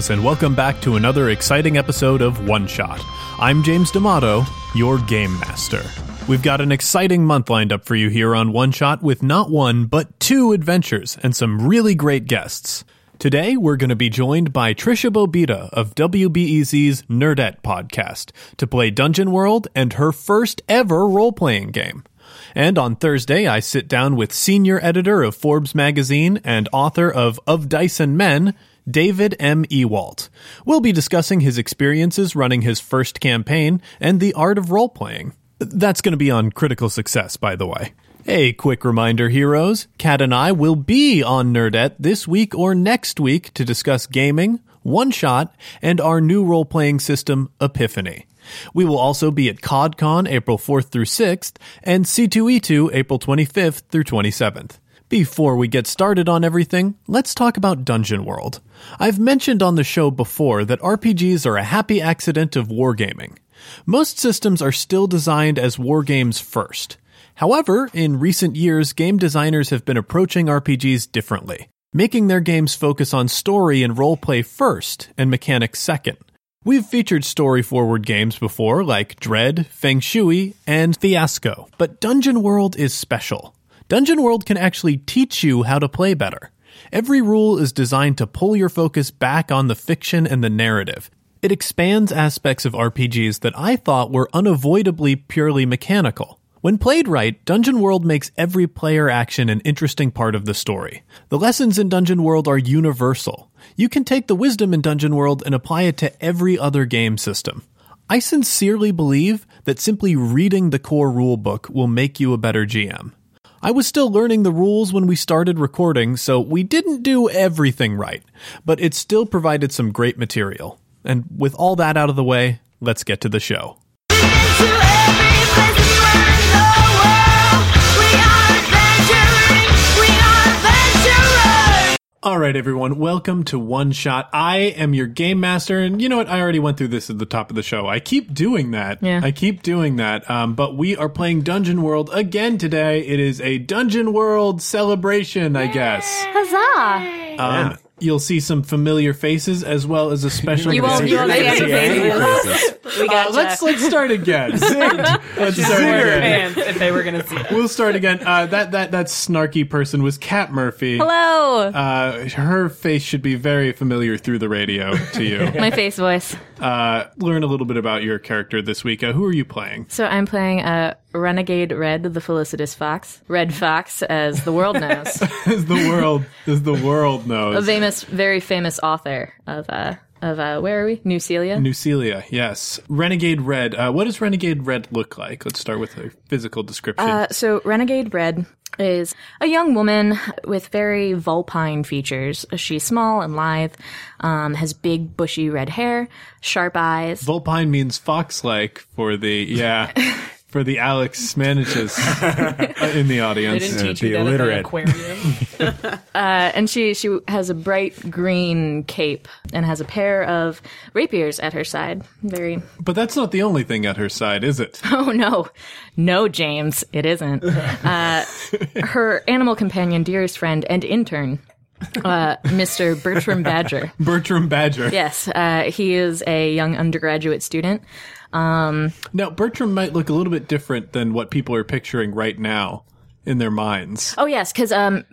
heroes, and welcome back to another exciting episode of One Shot. I'm James D'Amato, your game master. We've got an exciting month lined up for you here on One Shot with not one, but two adventures and some really great guests. Today, we're going to be joined by Tricia Bobeda of WBEZ's Nerdette podcast to play Dungeon World and her first ever role playing game. And on Thursday, I sit down with senior editor of Forbes magazine and author of Of Dice and Men, David M. Ewalt. We'll be discussing his experiences running his first campaign and the art of role playing. That's going to be on Critical Success, by the way. A quick reminder, heroes. Kat and I will be on Nerdette this week or next week to discuss gaming, one shot, and our new role playing system, Epiphany. We will also be at CodCon April 4th through 6th and C2E2 April 25th through 27th. Before we get started on everything, let's talk about Dungeon World. I've mentioned on the show before that RPGs are a happy accident of wargaming. Most systems are still designed as wargames first. However, in recent years, game designers have been approaching RPGs differently, making their games focus on story and roleplay first and mechanics second. We've featured story forward games before, like Dread, Feng Shui, and Fiasco, but Dungeon World is special. Dungeon World can actually teach you how to play better. Every rule is designed to pull your focus back on the fiction and the narrative. It expands aspects of RPGs that I thought were unavoidably purely mechanical. When played right, Dungeon World makes every player action an interesting part of the story. The lessons in Dungeon World are universal. You can take the wisdom in Dungeon World and apply it to every other game system. I sincerely believe that simply reading the core rulebook will make you a better GM. I was still learning the rules when we started recording, so we didn't do everything right, but it still provided some great material. And with all that out of the way, let's get to the show. All right, everyone, welcome to One Shot. I am your game master, and you know what? I already went through this at the top of the show. I keep doing that. Yeah. I keep doing that. Um, but we are playing Dungeon World again today. It is a Dungeon World celebration, I guess. Huzzah! Um, You'll see some familiar faces as well as a special. You won't, you won't see any faces. We Uh, got let's let's start again. let's start again. fans if they were going to see it. We'll start again. Uh, that that that snarky person was Kat Murphy. Hello! Uh, her face should be very familiar through the radio to you. My face voice. uh, learn a little bit about your character this week. Uh, who are you playing? So I'm playing uh, Renegade Red, the felicitous fox. Red Fox, as the world knows. As the world, as the world knows, a famous, very famous author of, uh, of uh, where are we? New Celia? New Celia, yes. Renegade Red. Uh, what does Renegade Red look like? Let's start with a physical description. Uh, so Renegade Red is a young woman with very vulpine features. She's small and lithe, um, has big bushy red hair, sharp eyes. Vulpine means fox-like for the yeah. For the Alex Maniches uh, in the They audience. didn't teach the you that at the illiterate. aquarium. Uh, and she she has a bright green cape and has a pair of rapiers at her side. Very But that's not the only thing at her side, is it? oh no, no James, it isn't. Uh, her animal companion, dearest friend, and intern, uh, Mr. Bertram Badger. Bertram Badger. Yes, uh, he is a young undergraduate student. Now, Bertram might look a little bit different than what people are picturing right now in their minds. Oh yes, because um,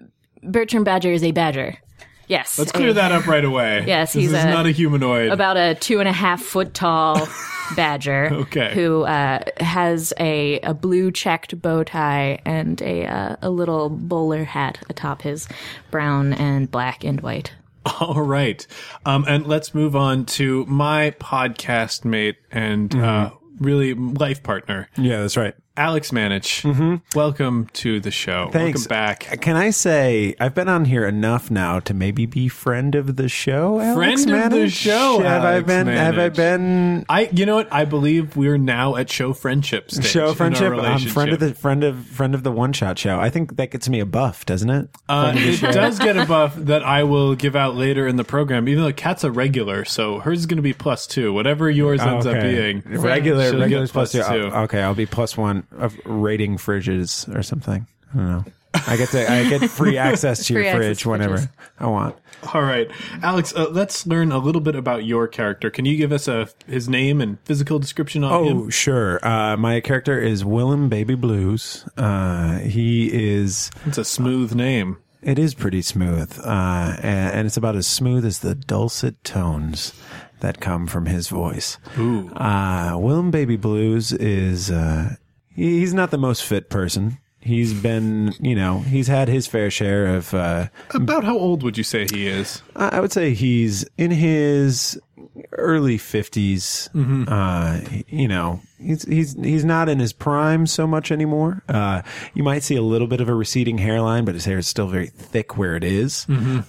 Bertram Badger is a badger. Yes, Let's clear a- that up right away. Yes, this he's is a- not a humanoid. about a two and a half foot tall badger Okay. who uh, has a, a blue checked bow tie and a, uh, a little bowler hat atop his brown and black and white. All right. Um, and let's move on to my podcast mate and uh, really life partner, Yeah, that's right. Alex Manich. Welcome to the show. Thanks. Welcome back. Can I say I've been on here enough now to maybe be friend of the show? Alex Friend of the show, Have I Alex been? Have I been? I, you know what? I believe we're now at show friendship stage. Show friendship. I'm friend of the friend of friend of the one shot show. I think that gets me a buff, doesn't it? Uh, it does get a buff that I will give out later in the program, even though Kat's a regular, so hers is going to be plus two. Whatever yours ends up being. regular get plus plus two. two. Oh, okay, I'll be plus one of rating fridges or something. I don't know. I get to I get free access to your Free fridge whenever fridges. I want. All right, Alex. Uh, let's learn a little bit about your character. Can you give us a his name and physical description on Oh, him? sure. Uh, my character is Willem Baby Blues. Uh, he is. It's a smooth name. It is pretty smooth, uh, and, and it's about as smooth as the dulcet tones that come from his voice. Ooh. Uh, Willem Baby Blues is, uh, he- he's not the most fit person. He's been, you know, he's had his fair share of, uh, About how old would you say he is? I I would say he's in his early 50s. Uh, you know, he's, he's, he's not in his prime so much anymore. Uh, you might see a little bit of a receding hairline, but his hair is still very thick where it is.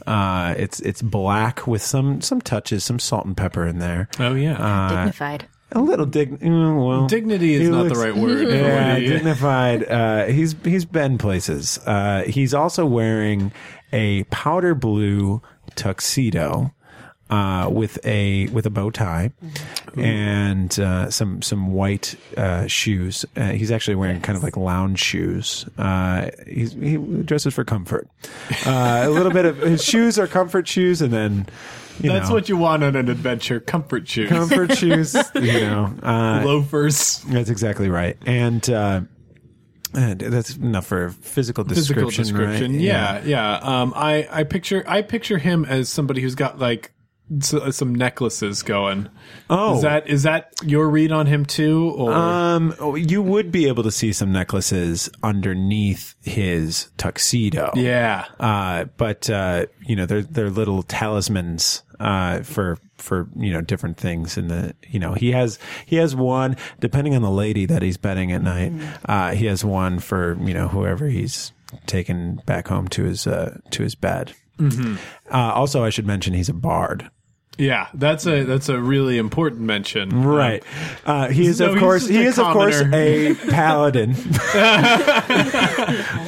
Uh, it's, it's black with some, some touches, some salt and pepper in there. Oh yeah. Dignified. A little dig, mm, well, Dignity is he not looks- the right word. yeah, dignified. Uh, he's he's been places. Uh, he's also wearing a powder blue tuxedo. Uh, with a with a bow tie and uh, some some white uh, shoes. Uh, he's actually wearing kind of like lounge shoes. Uh, he's, he dresses for comfort. Uh, a little bit of his shoes are comfort shoes, and then That's know, what you want on an adventure. Comfort shoes, comfort shoes. You know, uh, loafers, that's exactly right. And, uh, and that's enough for physical description. physical description. right? Yeah, yeah. Um, I I picture I picture him as somebody who's got like some necklaces going. Oh. is that is that your read on him too? Or Um, oh, you would be able to see some necklaces underneath his tuxedo. yeah, Uh, but, uh, you know, they're, they're little talismans, uh, for, for, you know, different things in the, you know, he has, he has one, depending on the lady that he's betting at night, uh, he has one for, you know, whoever he's taken back home to his, uh, to his bed. Uh, also, I should mention he's a bard. Yeah. That's a that's a really important mention. Right. Uh, he is, No, of course, he a is, of course, a paladin.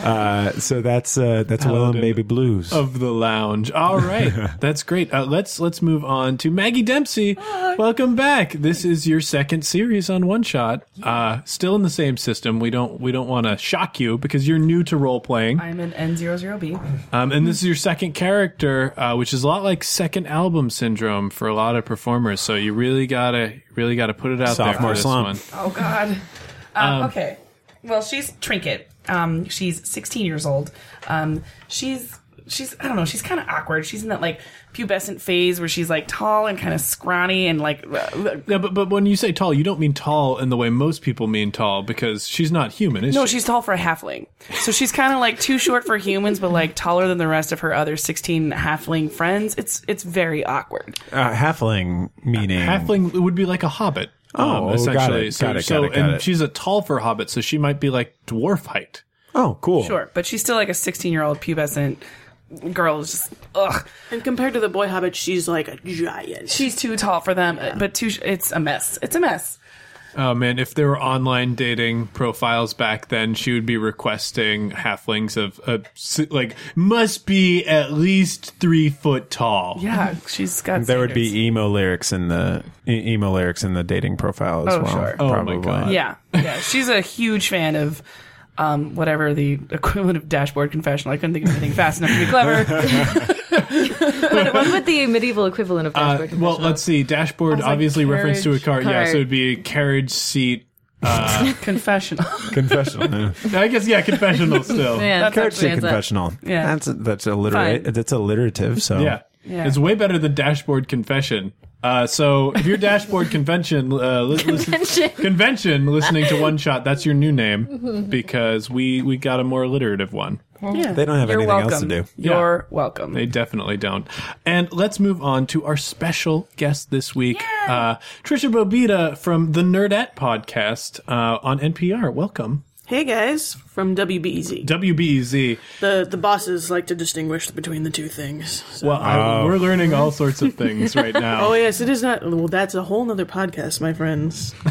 uh, so that's uh, that's Willem Paladin Baby Blues. of the lounge. All right, that's great. Uh, let's let's move on to Maggie Dempsey. Welcome back. This is your second series on One Shot. Uh, still in the same system. We don't we don't want to shock you because you're new to role playing. I'm an N00B. Um, and this is your second character, uh, which is a lot like second album syndrome for a lot of performers. So you really gotta really gotta put it out there Sophomore for this slump. one. Oh God. Um, okay. Well, she's Trinket. Um, she's 16 years old. Um, she's she's I don't know. She's kind of awkward. She's in that like pubescent phase where she's like tall and kind of scrawny and like uh, Yeah, but but when you say tall, you don't mean tall in the way most people mean tall because she's not human, is No, she? she's tall for a halfling. So she's kind of like too short for humans, but like taller than the rest of her other 16 halfling friends. It's it's very awkward. Uh, halfling meaning Halfling would be like a hobbit. Oh, um, got it, so, got it, so got it, got and it. she's a tall for hobbit, so she might be like dwarf height. Oh, cool. Sure, but she's still like a 16 year old pubescent girl. who's Just ugh, And compared to the boy hobbit, she's like a giant. she's too tall for them. But too, it's a mess. It's a mess. Oh man, if there were online dating profiles back then, she would be requesting halflings of s- like must be at least three foot tall. Yeah, she's got. There would be emo lyrics in the e- emo lyrics in the dating profile as Oh, well. sure. Oh, my Probably. God. Yeah, yeah. She's a huge fan of. Um, whatever the equivalent of dashboard confessional. I couldn't think of anything fast enough to be clever. what, what would the medieval equivalent of Uh, dashboard well, let's see. Dashboard like obviously reference to a car. carriage. Yeah, so it'd be carriage seat. confessional. Confessional. yeah. I guess yeah, confessional still. yeah, that's Courtesy stands up. confessional. Yeah. That's that's alliterate. Fine. That's alliterative. So Yeah. Yeah. It's way better than dashboard confession. Uh, so if you're dashboard convention, uh, li- listen, Convention. convention listening to one shot, that's your new name because we we got a more alliterative one. Yeah. They don't have You're anything welcome. else to do. You're welcome. They definitely don't. And let's move on to our special guest this week, uh, Tricia Bobeda from the Nerdette podcast uh, on NPR. Welcome, Hey guys, from WBEZ. WBEZ. The the bosses like to distinguish between the two things. So- Well, I, oh. we're learning all sorts of things right now. Oh yes, it is not. Well, that's a whole nother podcast, my friends.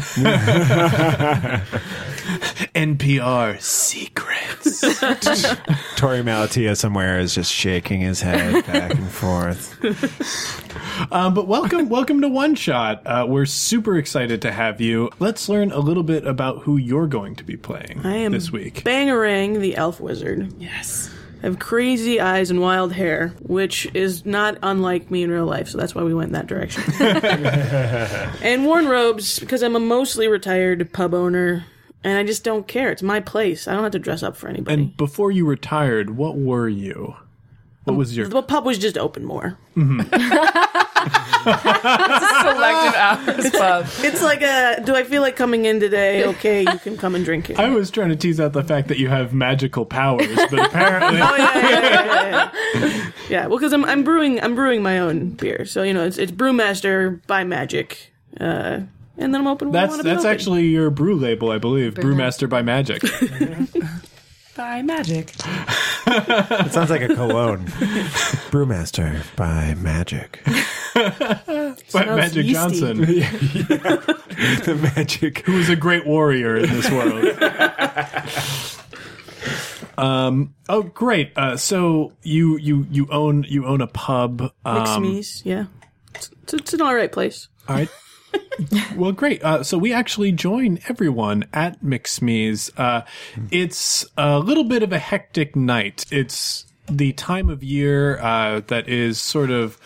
NPR secrets. Torey Malatia somewhere is just shaking his head back and forth. Um, but welcome, welcome to One Shot. Uh, we're super excited to have you. Let's learn a little bit about who you're going to be playing I am this week. Bangarang, the elf wizard. Yes. I have crazy eyes and wild hair, which is not unlike me in real life, so that's why we went in that direction. and worn robes because I'm a mostly retired pub owner, and I just don't care. It's my place. I don't have to dress up for anybody. and before you retired, what were you? What was your? the pub was just open more. Selective hours pub. It's like a. Do I feel like coming in today? Okay, you can come and drink it. I was trying to tease out the fact that you have magical powers, but apparently, Oh yeah, yeah, yeah, yeah, yeah. yeah well, because I'm I'm brewing I'm brewing my own beer, so you know it's it's brewmaster by magic, uh, and then I'm open. when I that's wanna that's open. actually your brew label, I believe. Brewmaster by Magic. By magic. It sounds like a cologne. Brewmaster by Magic. by Magic yeasty. Johnson, the magic. who was a great warrior in this world. um. Oh, great. Uh, so you you you own you own a pub. Um, Mixme's, yeah. It's, it's, it's an all right place. All right. well, great. Uh, so we actually join everyone at Mixme's. Uh, it's a little bit of a hectic night. It's the time of year uh, that is sort of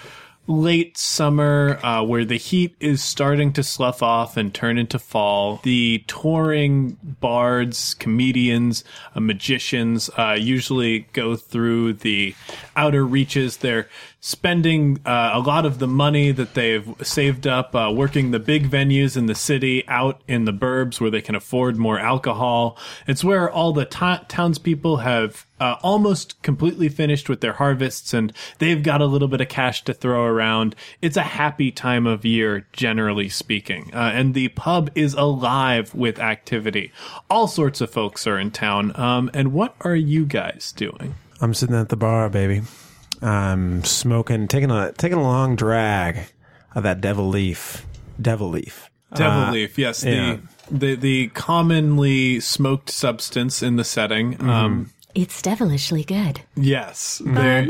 late summer uh, where the heat is starting to slough off and turn into fall. The touring bards, comedians, uh, magicians uh, usually go through the outer reaches. They're spending uh, a lot of the money that they've saved up uh, working the big venues in the city out in the burbs where they can afford more alcohol. It's where all the ta- townspeople have uh, almost completely finished with their harvests and they've got a little bit of cash to throw around. It's a happy time of year, generally speaking. Uh, and the pub is alive with activity. All sorts of folks are in town. Um, and what are you guys doing? I'm sitting at the bar, baby. I'm smoking, taking a taking a long drag of that devil leaf. Devil leaf. Devil Uh, leaf, yes, yeah. the the the commonly smoked substance in the setting. Um, It's devilishly good. yes, By there-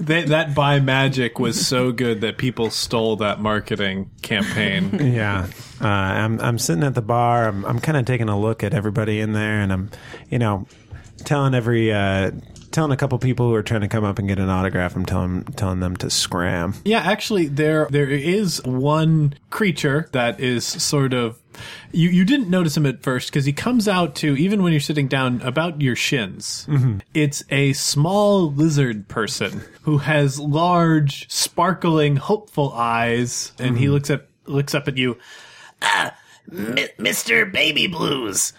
they, that by magic was so good that people stole that marketing campaign. Yeah, uh, I'm I'm sitting at the bar. I'm I'm kind of taking a look at everybody in there, and I'm, you know, telling every uh, telling a couple people who are trying to come up and get an autograph. I'm telling telling them to scram. Yeah, actually, there there is one creature that is sort of you you didn't notice him at first because he comes out to even when you're sitting down about your shins. Mm-hmm. It's a small lizard person who has large, sparkling, hopeful eyes, and he mm-hmm. looks at looks up at you. Ah, M- Mr. Baby Blues.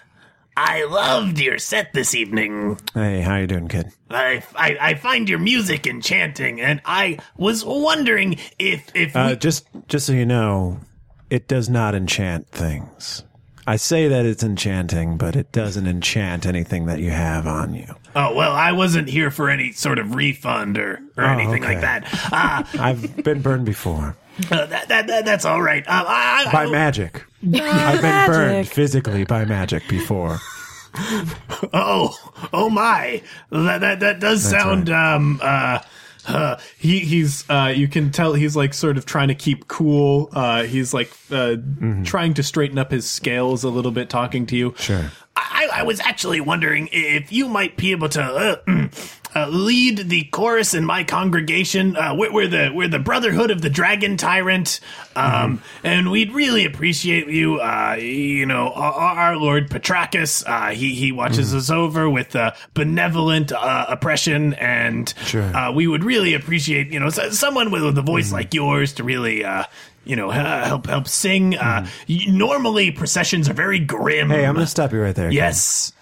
I loved your set this evening. Hey, how you doing, kid? I, I, I find your music enchanting, and I was wondering if if Uh, we, just just so you know, it does not enchant things. I say that it's enchanting, but it doesn't enchant anything that you have on you. oh well, I wasn't here for any sort of refund or or anything okay. like that. Ah, I've been burned before uh, that, that, that that's all right. Um, I, I, by I- magic. I've been burned physically by magic before. Oh, oh my! That that, that does sound um uh. Uh, he he's uh, you can tell he's like sort of trying to keep cool. Uh, he's like uh, trying to straighten up his scales a little bit, talking to you. Sure. I, I was actually wondering if you might be able to uh, uh, lead the chorus in my congregation. Uh, we're, we're the we're the Brotherhood of the Dragon Tyrant, um, and we'd really appreciate you. Uh, you know, our, our Lord Petracus. Uh, he he watches us over with uh, benevolent uh, oppression, and Sure. uh, we would really appreciate you know someone with a voice like yours to really. You know, uh, help help sing. Uh, y- normally, processions are very grim. Hey, I'm going to stop you right there. Yes.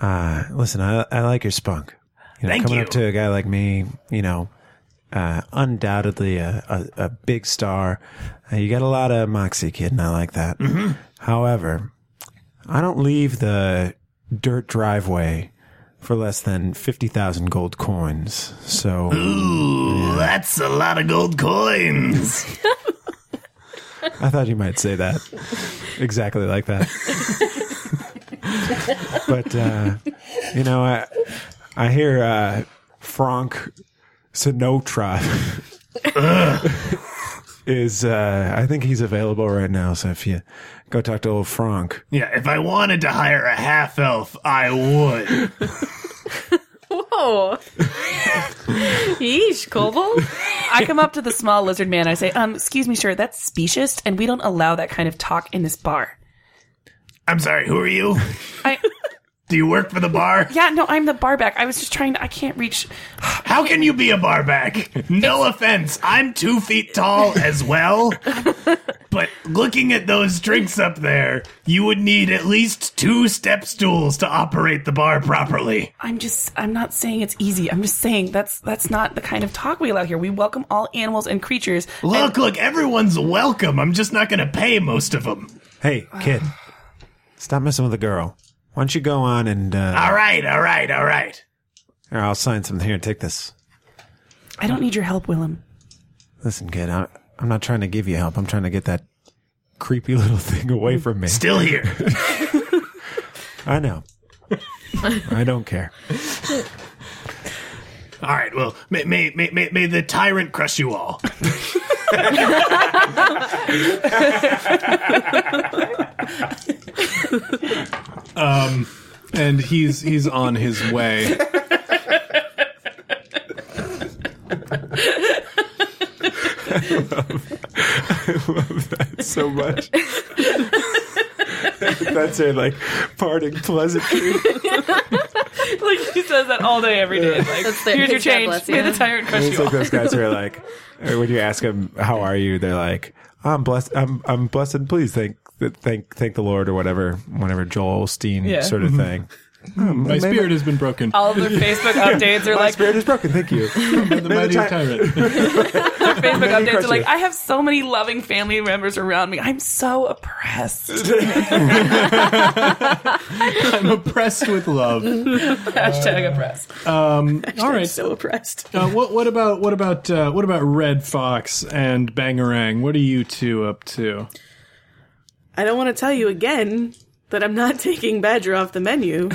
Uh, listen, I, I like your spunk. You know, Thank coming you. up to a guy like me, you know, uh, undoubtedly a, a, a big star. Uh, you got a lot of moxie, kid, and I like that. Mm-hmm. However, I don't leave the dirt driveway for less than 50,000 gold coins. So, Ooh, that's a lot of gold coins. I thought you might say that exactly like that. but uh, you know, I I hear uh, Frank Sinatra is. Uh, I think he's available right now. So if you go talk to old Frank, Yeah, if I wanted to hire a half elf, I would. Oh. Yeesh, Kobold. I come up to the small lizard man. I say, um, excuse me, sir, that's specious, and we don't allow that kind of talk in this bar. I'm sorry, who are you? I, Do you work for the bar? yeah, no, I'm the barback. I was just trying to, I can't reach. How can you be a barback? No offense, I'm two feet tall as well. But looking at those drinks up there, you would need at least two step stools to operate the bar properly. I'm just, I'm not saying it's easy. I'm just saying that's that's not the kind of talk we allow here. We welcome all animals and creatures. Look, look, everyone's welcome. I'm just not going to pay most of them. hey kid, stop messing with the girl. Why don't you go on and uh, All right, all right, all right. here, I'll sign something here. And take this. I don't need your help, Willem. Listen, kid, I, I'm not trying to give you help. I'm trying to get that creepy little thing away from me. Still here. I know. I don't care. All right, well, may, may, may, may, may the tyrant crush you all. um, and he's he's on his way. so much. That's her like parting pleasantry. Like he says that all day, every day. Like, That's the- here's your his God change. bless May you. the tyrant crush It's you like all. those guys who are like, or when you ask them, "How are you?" They're like, "I'm blessed. I'm I'm blessed and pleased. Thank thank thank the Lord," or whatever, whatever Joel Osteen Yeah. sort of mm-hmm. thing. My spirit has been broken. All of their Facebook updates are like. My like spirit is broken. Thank you. the mighty ty- tyrant. Facebook updates crush are like. I have so many loving family members around me. I'm so oppressed. I'm oppressed with love. Hashtag oppressed. All right. So oppressed. Uh, what what about what about uh, what about Red Fox and Bangarang? What are you two up to? I don't want to tell you again that I'm not taking Badger off the menu.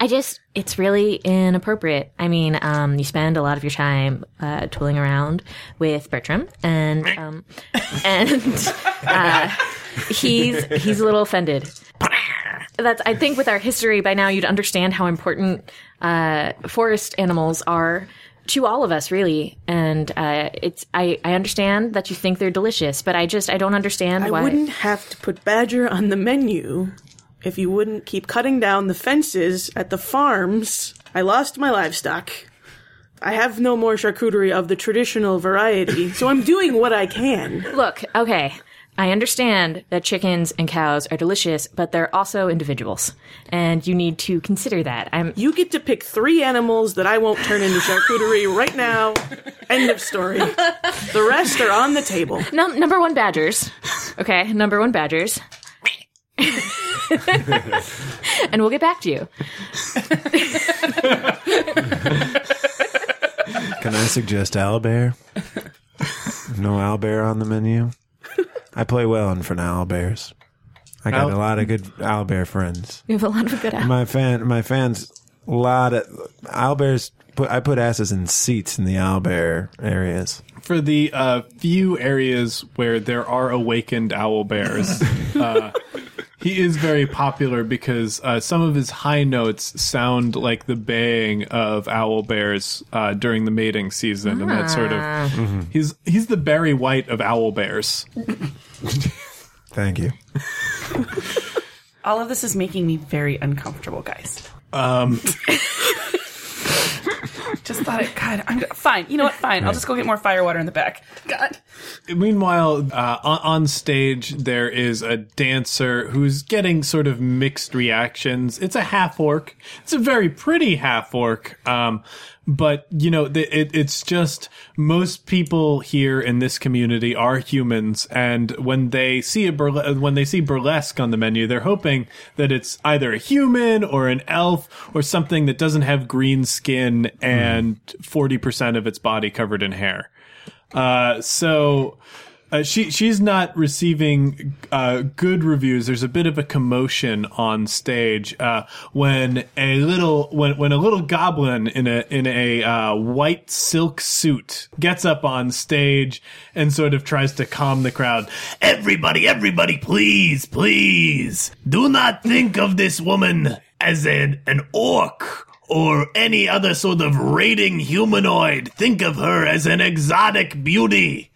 I just, it's really inappropriate. I mean, um, you spend a lot of your time uh, tooling around with Bertram, and um, and uh, he's he's a little offended. That's I think with our history by now you'd understand how important uh, forest animals are to all of us, really. And uh, it's I, I understand that you think they're delicious, but I just I don't understand I why. wouldn't have to put Badger on the menu if you wouldn't keep cutting down the fences at the farms. I lost my livestock. I have no more charcuterie of the traditional variety, so I'm doing what I can. Look, okay. I understand that chickens and cows are delicious, but they're also individuals. And you need to consider that. I'm You get to pick three animals that I won't turn into charcuterie right now. End of story. The rest are on the table. num- number one badgers. Okay, number one badgers. and we'll get back to you. Can I suggest owlbear? no owlbear on the menu. I play well in front of owlbears. I got Owl- a lot of good owlbear friends. We have a lot of good My fan, my fans, a lot of owlbears. Put I put asses in seats in the owlbear areas. For the uh, few areas where there are awakened owl bears, uh, he is very popular because uh, some of his high notes sound like the baying of owl bears uh, during the mating season, and that sort of. He's he's the Barry White of owl bears. Thank you. All of this is making me very uncomfortable, guys. Um, Just thought it. God, I'm fine. You know what? Fine. I'll just go get more firewater in the back. God. Meanwhile, uh, on, on stage, there is a dancer who's getting sort of mixed reactions. It's a half orc. It's a very pretty half orc. Um, but you know, the, it, it's just most people here in this community are humans, and when they see a when they see burlesque on the menu, they're hoping that it's either a human or an elf or something that doesn't have green skin and forty percent of its body covered in hair. Uh, so Uh, she she's not receiving uh, good reviews. There's a bit of a commotion on stage uh, when a little when when a little goblin in a in a uh, white silk suit gets up on stage and sort of tries to calm the crowd. Everybody, everybody, please, please, do not think of this woman as an, an orc or any other sort of raiding humanoid. Think of her as an exotic beauty.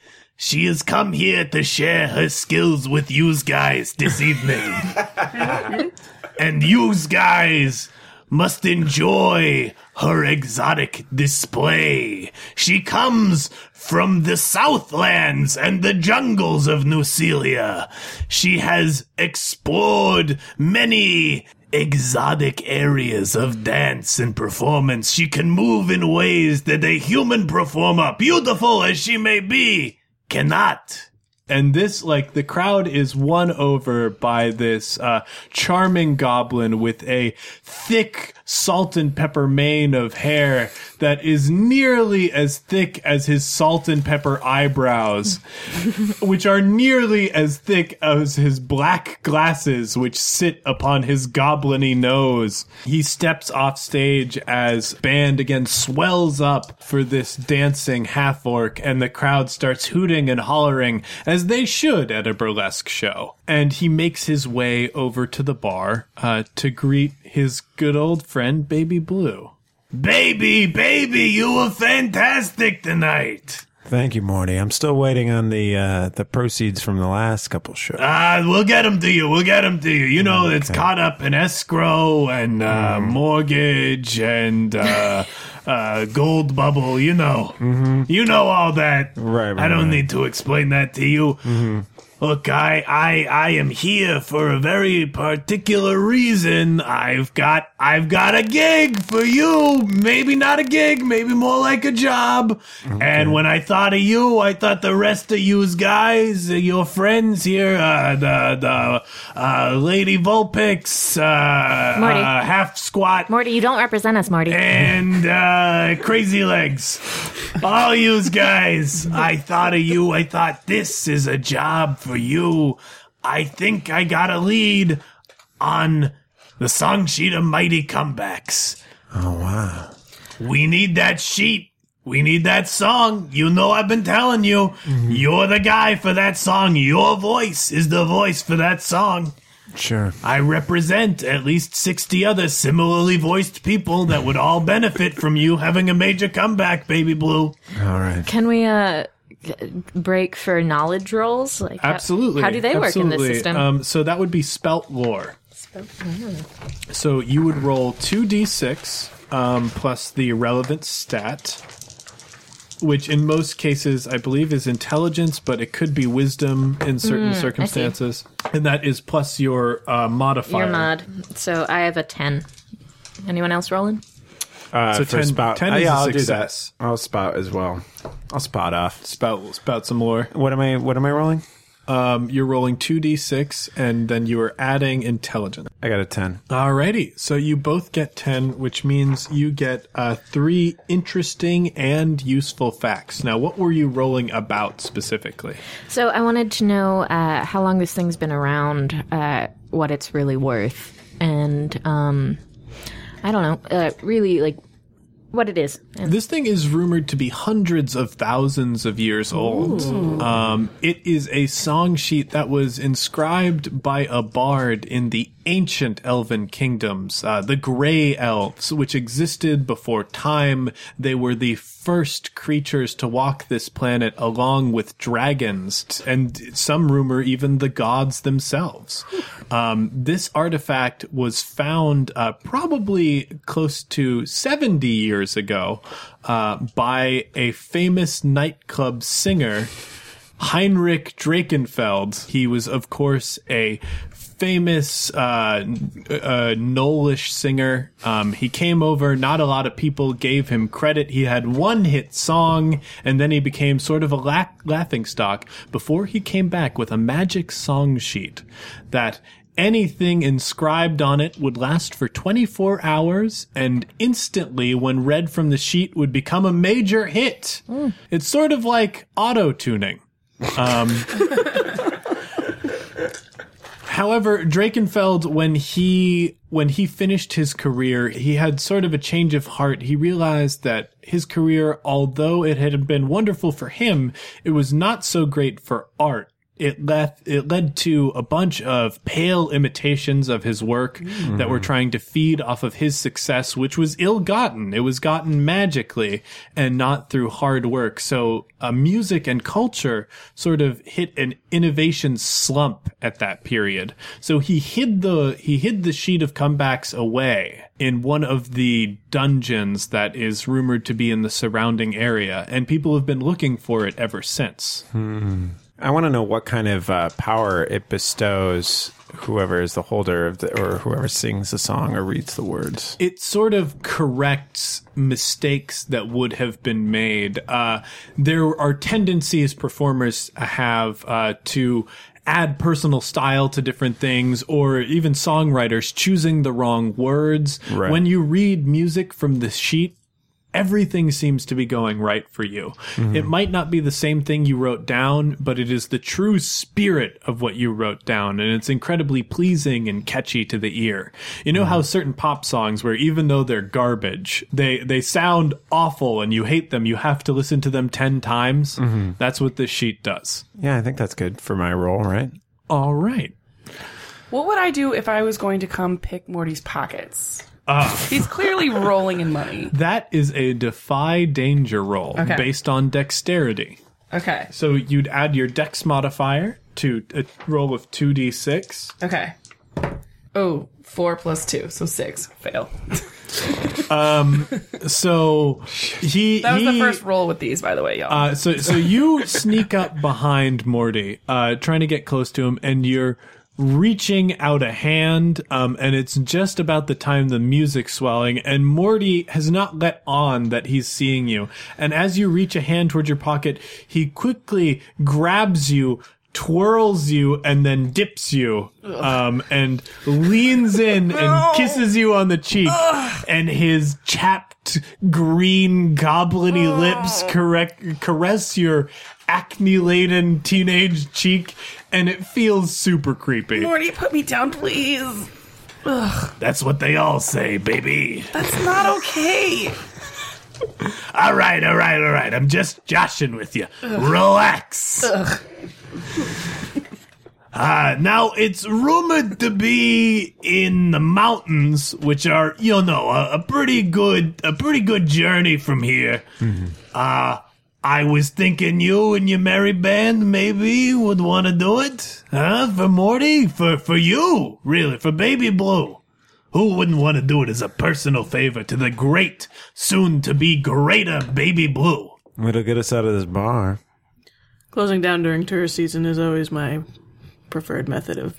She has come here to share her skills with yous guys this evening. and yous guys must enjoy her exotic display. She comes from the southlands and the jungles of Nucelia. She has explored many exotic areas of dance and performance. She can move in ways that a human performer, beautiful as she may be, cannot. and this like the crowd is won over by this uh, charming goblin with a thick salt and pepper mane of hair that is nearly as thick as his salt and pepper eyebrows which are nearly as thick as his black glasses which sit upon his gobliny nose he steps off stage as band again swells up for this dancing half orc and the crowd starts hooting and hollering as they should at a burlesque show. And he makes his way over to the bar uh, to greet his good old friend, Baby Blue. Baby, baby, you were fantastic tonight. Thank you, Morty. I'm still waiting on the uh, the proceeds from the last couple shows. Ah, we'll get them to you. We'll get them to you. You know, it's caught up in escrow and uh, mortgage and uh, uh, gold bubble. You know, mm-hmm. you know all that. Right, right, I don't right. need to explain that to you. Look, I, I, I am here for a very particular reason. I've got, I've got a gig for you. Maybe not a gig, maybe more like a job. And when I thought of you, I thought the rest of yous guys, uh, your friends here, uh, the, the, uh, Lady Vulpix, uh, Morty. uh, half squat Morty, you don't represent us, Morty. and uh, Crazy Legs. All yous guys, I thought of you. I thought this is a job for you. I think I got a lead on the song sheet of Mighty Comebacks. Oh wow! We need that sheet. We need that song. You know, I've been telling you, you're the guy for that song. Your voice is the voice for that song. Sure. I represent at least 60 other similarly voiced people that would all benefit from you having a major comeback, Baby Blue. All right. Can we uh g- break for knowledge rolls? Like Absolutely. How, do they work in this system? Um, so that would be spout lore. So you would roll 2d6 um, plus the relevant stat, which in most cases I believe is intelligence, but it could be wisdom in certain circumstances. And that is plus your uh, modifier. Your mod. So I have a ten. Anyone else rolling? Uh, So 10 spout, 10 uh, is yeah, a I'll success. do that. I'll spout as well. I'll spout off. Spout, spout some lore. What am I? What am I rolling? Um, you're rolling 2d6 and then you are adding intelligence. I got a ten. Alrighty, so you both get 10, which means you get uh, three interesting and useful facts. Now, what were you rolling about specifically? So I wanted to know uh, how long this thing's been around, uh, what it's really worth, and um, I don't know, uh, really like what it is. This thing is rumored to be hundreds of thousands of years old. Um, it is a song sheet that was inscribed by a bard in the ancient elven kingdoms, uh, the Grey Elves, which existed before time. They were the first creatures to walk this planet along with dragons, and some rumor even the gods themselves. Um, this artifact was found uh, probably close to 70 years ago uh, by a famous nightclub singer. Heinrich Drakenfeld. He was, of course, a famous uh, uh, Knowlish singer. Um, he came over. Not a lot of people gave him credit. He had one hit song, and then he became sort of a la- laughing stock before he came back with a magic song sheet that anything inscribed on it would last for 24 hours and instantly when read from the sheet would become a major hit it's sort of like auto tuning However, Drakenfeld, when he when he finished his career, he had sort of a change of heart. He realized that his career, although it had been wonderful for him, it was not so great for art. It led it led to a bunch of pale imitations of his work that were trying to feed off of his success, which was ill-gotten. It was gotten magically and not through hard work. So, uh, music and culture sort of hit an innovation slump at that period. So he hid the he hid the sheet of comebacks away in one of the dungeons that is rumored to be in the surrounding area, and people have been looking for it ever since. I want to know what kind of uh, power it bestows whoever is the holder of the or whoever sings the song or reads the words. it sort of corrects mistakes that would have been made. Uh, there are tendencies performers have uh, to add personal style to different things, or even songwriters choosing the wrong words. Right. When you read music from the sheet, everything seems to be going right for you. Mm-hmm. It might not be the same thing you wrote down, but it is the true spirit of what you wrote down, and it's incredibly pleasing and catchy to the ear. You know how mm-hmm. certain pop songs, where even though they're garbage, they they sound awful and you hate them, you have to listen to them ten times. Mm-hmm. That's what this sheet does. Yeah, I think that's good for my role, right? All right. What would I do if I was going to come pick Morty's pockets? He's clearly rolling in money. That is a defy danger roll Okay. based on dexterity. Okay. So you'd add your dex modifier to a roll of 2d6. Okay. Oh, four plus two, so six. Fail. Um so he That was he, the first roll with these, by the way, y'all. Uh, so so you sneak up behind Morty, uh, trying to get close to him, and you're reaching out a hand, um, and it's just about the time the music's swelling, and Morty has not let on that he's seeing you. And as you reach a hand towards your pocket, he quickly grabs you. Twirls you and then dips you, um, and leans in and kisses you on the cheek, and his chapped green gobliny lips correct caress your acne-laden teenage cheek, and it feels super creepy. Morty, put me down, please. That's what they all say, baby. That's not okay. All right, all right, all right. I'm just joshing with you. Relax. Uh, now it's rumored to be in the mountains, which are, you know, a, a pretty good, a pretty good journey from here. Uh, I was thinking you and your merry band maybe would want to do it, huh? For Morty, for for you, really, for Baby Blue. Who wouldn't want to do it as a personal favor to the great, soon to be greater Baby Blue? It'll get us out of this bar. Closing down during tourist season is always my preferred method of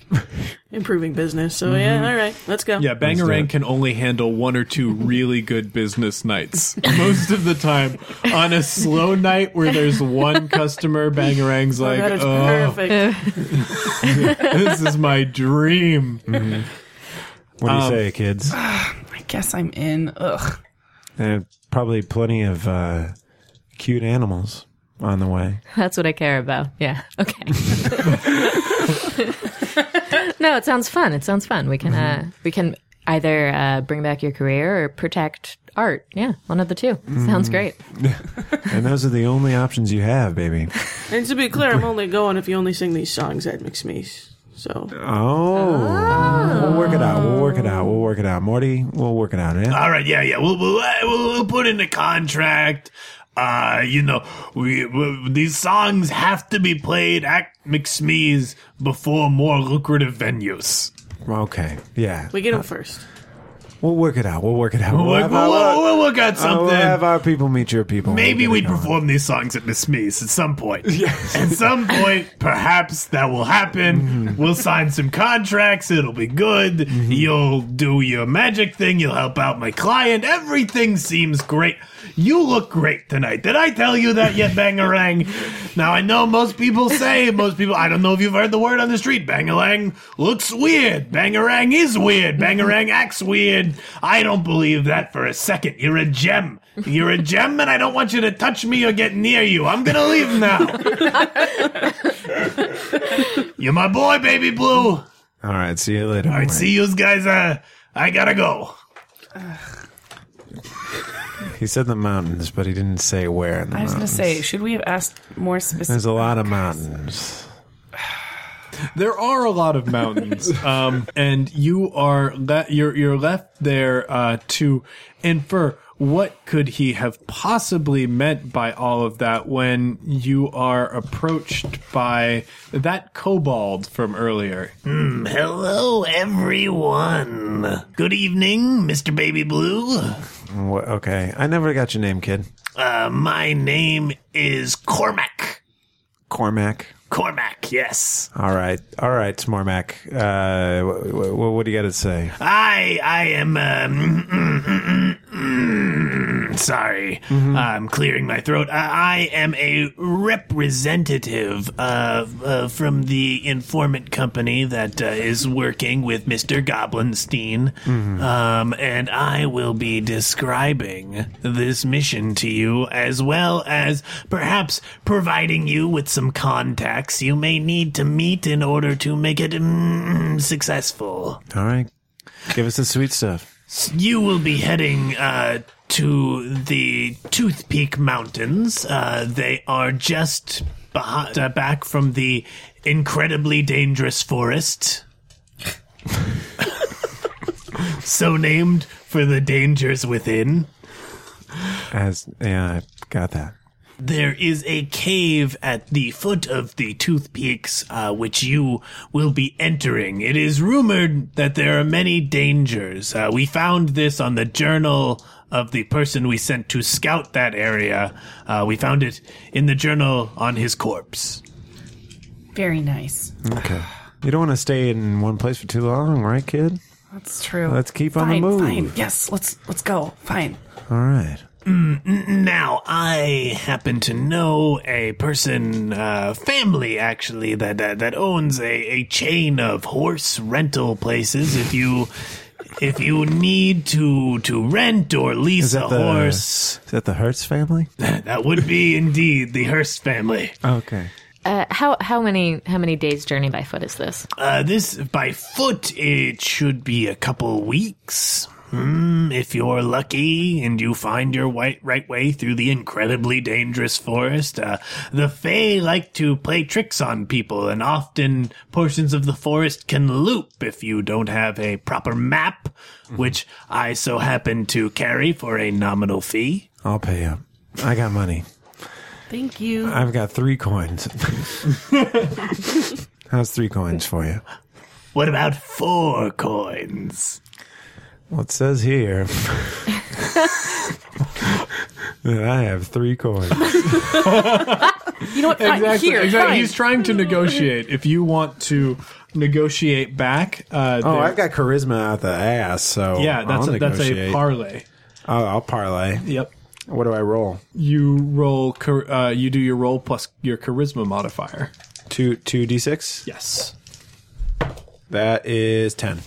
improving business. So yeah, mm-hmm. all right, let's go. Yeah, Bangarang can only handle one or two really good business nights. Most of the time, on a slow night where there's one customer, Bangarang's Oh, like, that is "Oh, perfect. this is my dream." Mm-hmm. What do you um, say, kids? I guess I'm in. Ugh. And probably plenty of uh, cute animals on the way. That's what I care about. Yeah. Okay. no, it sounds fun. It sounds fun. We can uh we can either uh bring back your career or protect art. Yeah, one of the 2 Sounds great. And those are the only options you have, baby. And to be clear, I'm only going if you only sing these songs at McSmee's. So Oh, we'll work it out. We'll work it out. We'll work it out. Morty, we'll work it out. Yeah. All right, yeah, yeah. We'll we'll, uh, we'll, we'll put in the contract. Uh, you know, we, we these songs have to be played at McSmee's before more lucrative venues. Okay. Yeah. we get them first. We'll work it out. We'll work it out. We'll, We'll, we'll, have, our, we'll, we'll work uh, something. we'll have our people meet your people. Maybe We'll we get it going. perform these songs at Miss Smee's at some point. At some point, perhaps that will happen. Mm-hmm. We'll sign some contracts. It'll be good. Mm-hmm. You'll do your magic thing. You'll help out my client. Everything seems great. You look great tonight. Did I tell you that yet, Bangarang? Now I know most people say, most people, I don't know if you've heard the word on the street. Bangarang looks weird. Bangarang is weird. Bangarang acts weird. I don't believe that for a second. You're a gem. You're a gem, and I don't want you to touch me or get near you. I'm gonna leave now. You're my boy, baby blue. All right, see you later. All right, see you guys. Uh, I gotta go. He said the mountains, but he didn't say where. In the I was gonna mountains. say, should we have asked more specific? There's a lot of mountains. There are a lot of mountains, um, and you are le- you're you're left there uh, to infer what could he have possibly meant by all of that when you are approached by that kobold from earlier. Hello, everyone. Good evening, Mr. Baby Blue. What, okay, I never got your name, kid. Uh, my name is Cormac. Cormac. Cormac, yes. All right, all right, Smormac. Uh, wh- wh- what do you got to say? I I am um, mm, sorry. I'm clearing my throat. I, I am a representative uh, uh, from the informant company that uh, is working with Mr. Goblinstein, um, and I will be describing this mission to you as well as perhaps providing you with some contacts you may need to meet in order to make it mm, successful. All right, give us the sweet stuff. You will be heading uh, to the Tooth Peak Mountains. Uh, they are just uh, back from the incredibly dangerous forest. so named for the dangers within. As yeah, I got that. There is a cave at the foot of the Tooth Peaks, uh, which you will be entering. It is rumored that there are many dangers. Uh, we found this on the journal of the person we sent to scout that area. Uh, we found it in the journal on his corpse. Very nice. Okay. You don't want to stay in one place for too long, right, kid? That's true. Let's keep on the move. Fine. Yes, let's let's go. Fine. All right. Now, I happen to know a person, uh, family actually, that, that, that owns a, a chain of horse rental places. If you, if you need to, to rent or lease a the- horse, Is that the Hertz family? that would be indeed the Hearst family. Okay. Uh, how how many how many days journey by foot is this? Uh, this, by foot, it should be a couple weeks. Hmm, if you're lucky and you find your white right way through the incredibly dangerous forest, uh, the Fae like to play tricks on people, and often portions of the forest can loop if you don't have a proper map, which I so happen to carry for a nominal fee. I'll pay up. I got money. Thank you. I've got three coins. How's three coins for you? What about four coins? Well, it says here that I have three coins. You know what? Fine. Exactly. Here, exactly. fine. He's trying to negotiate. If you want to negotiate back, uh, Oh, there- I've got charisma out the ass, so yeah, that's I'll a, that's a negotiate. parlay. I'll, I'll parlay. Yep. What do I roll? You roll. char- Uh, you do your roll plus your charisma modifier. Two two d six. Yes. That is ten.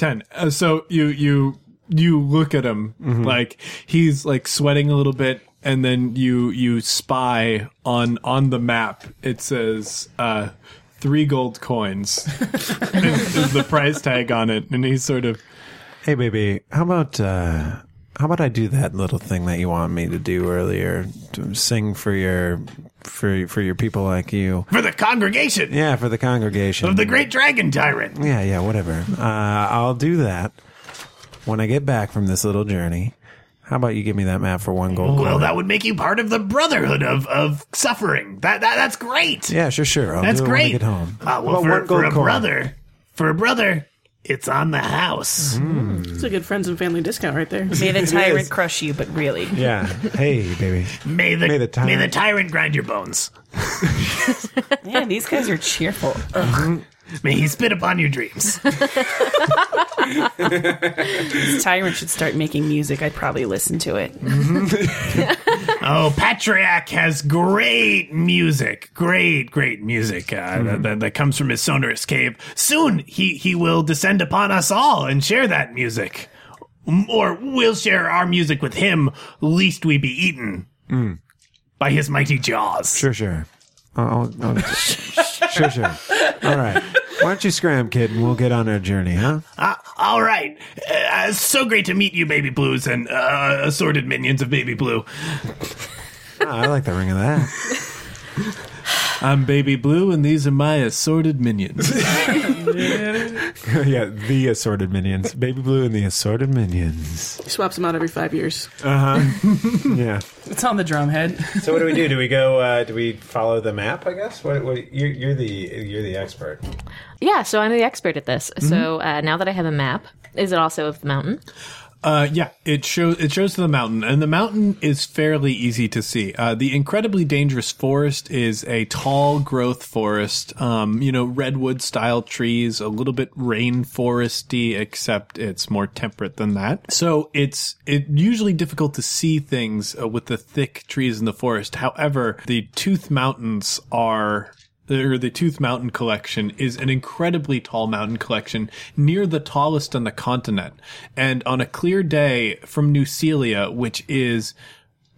10 uh, so you you you look at him like he's like sweating a little bit and then you you spy on on the map. It says uh three gold coins is, is the price tag on it and he's sort of Hey, baby, how about uh, how about I do that little thing that you want me to do earlier? To sing for your for for your people like you. For the congregation Yeah, for the congregation of the Great Dragon Tyrant. Yeah, yeah, whatever. Uh, I'll do that when I get back from this little journey. How about you give me that map for one gold? Well, coin? that would make you part of the Brotherhood of, of Suffering. That, that That's great. yeah, sure, sure. I'll That's do it when I great. get home. Uh, well, for, for a coin. brother, for a brother, it's on the house. Mm. It's a good friends and family discount right there. May the tyrant crush you, but really. Yeah. Hey, baby. May the, May may the the, tyrant- tyrant grind your bones. Man, these guys are cheerful. Ugh. May he spit upon your dreams. Tyrant should start making music. I'd probably listen to it. Mm-hmm. Oh, Patriarch has great music. Great, great music uh, that, mm-hmm. that, that comes from his sonorous cave. Soon he, he will descend upon us all and share that music. Or we'll share our music with him, least we be eaten mm. by his mighty jaws. Sure, sure. I'll, I'll, sure, sure. All right. Why don't you scram, kid, and we'll get on our journey, huh? Uh, all right. Uh, so great to meet you, Baby Blues and uh, assorted minions of Baby Blue. Oh, I like the ring of that. I'm Baby Blue, and these are my assorted minions. yeah, the assorted minions. Baby Blue and the assorted minions. He swaps them out every five years. Uh huh. yeah. It's on the drum head. So what do we do? Do we go? Uh, do we follow the map? I guess. What? what you're, you're the you're the expert. Yeah, so I'm the expert at this. So uh, now that I have a map, is it also of the mountain? Uh, yeah, it shows it shows the mountain, and the mountain is fairly easy to see. Uh, the incredibly dangerous forest is a tall growth forest. Um, you know, redwood style trees, a little bit rainforesty, except it's more temperate than that. So it's it usually difficult to see things uh, with the thick trees in the forest. However, the Tooth Mountains are or the Tooth Mountain collection is an incredibly tall mountain collection near the tallest on the continent. And on a clear day from New Celia, which is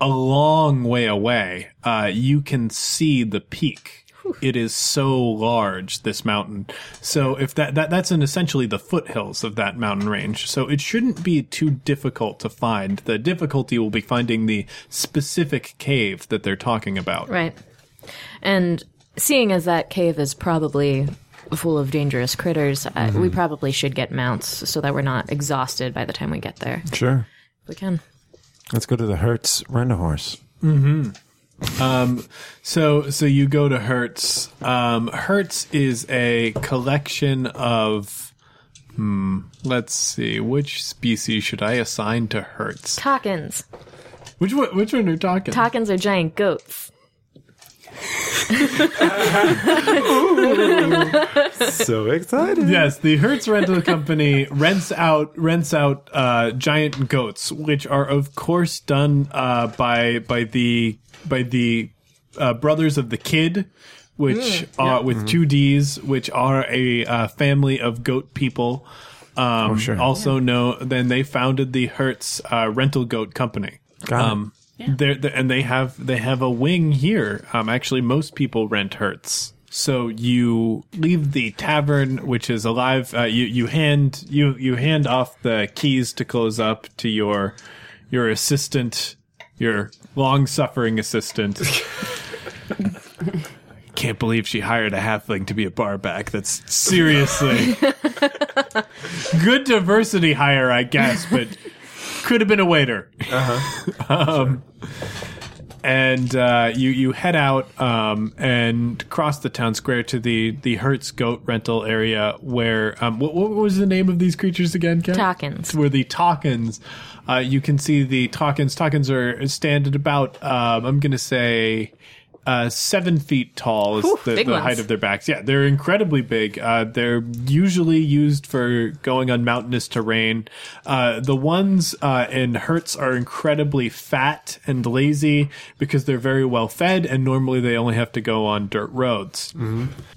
a long way away, uh, you can see the peak. It is so large, this mountain. So if that, that, that's in essentially the foothills of that mountain range. So it shouldn't be too difficult to find. The difficulty will be finding the specific cave that they're talking about. Right. And seeing as that cave is probably full of dangerous critters, uh, we probably should get mounts so that we're not exhausted by the time we get there. Sure. If we can. Let's go to the Hertz rent a horse. So, so you go to Hertz. Um, Hertz is a collection of, hmm, let's see, which species should I assign to Hertz? Talkins. Which one? Which one are talking? Talkins are giant goats. So excited. Yes, the Hertz rental company rents out rents out uh, giant goats, which are of course done uh, by by the by the uh, brothers of the Kid, which are with two D's, which are a uh, family of goat people. Um, sure. Also know, then they founded the Hertz uh, rental goat company. Got it. They're, they're- and they have they have a wing here. Um, actually, most people rent Hertz. So you leave the tavern, which is alive. Uh, you you hand you you hand off the keys to close up to your your assistant, your long suffering assistant. Can't believe she hired a halfling to be a barback. That's seriously good diversity hire, I guess, but could have been a waiter. um, and uh, you you head out um, and cross the town square to the the Hertz goat rental area where um, what, what was the name of these creatures again? Ken? Talkins. Where the Talkins, uh, you can see the Talkins. Talkins are stand at about um, I'm gonna say. Uh, seven feet tall is the, the height of their backs. Yeah, they're incredibly big. Uh, they're usually used for going on mountainous terrain. Uh, the ones uh, in Hertz are incredibly fat and lazy because they're very well fed, and normally they only have to go on dirt roads.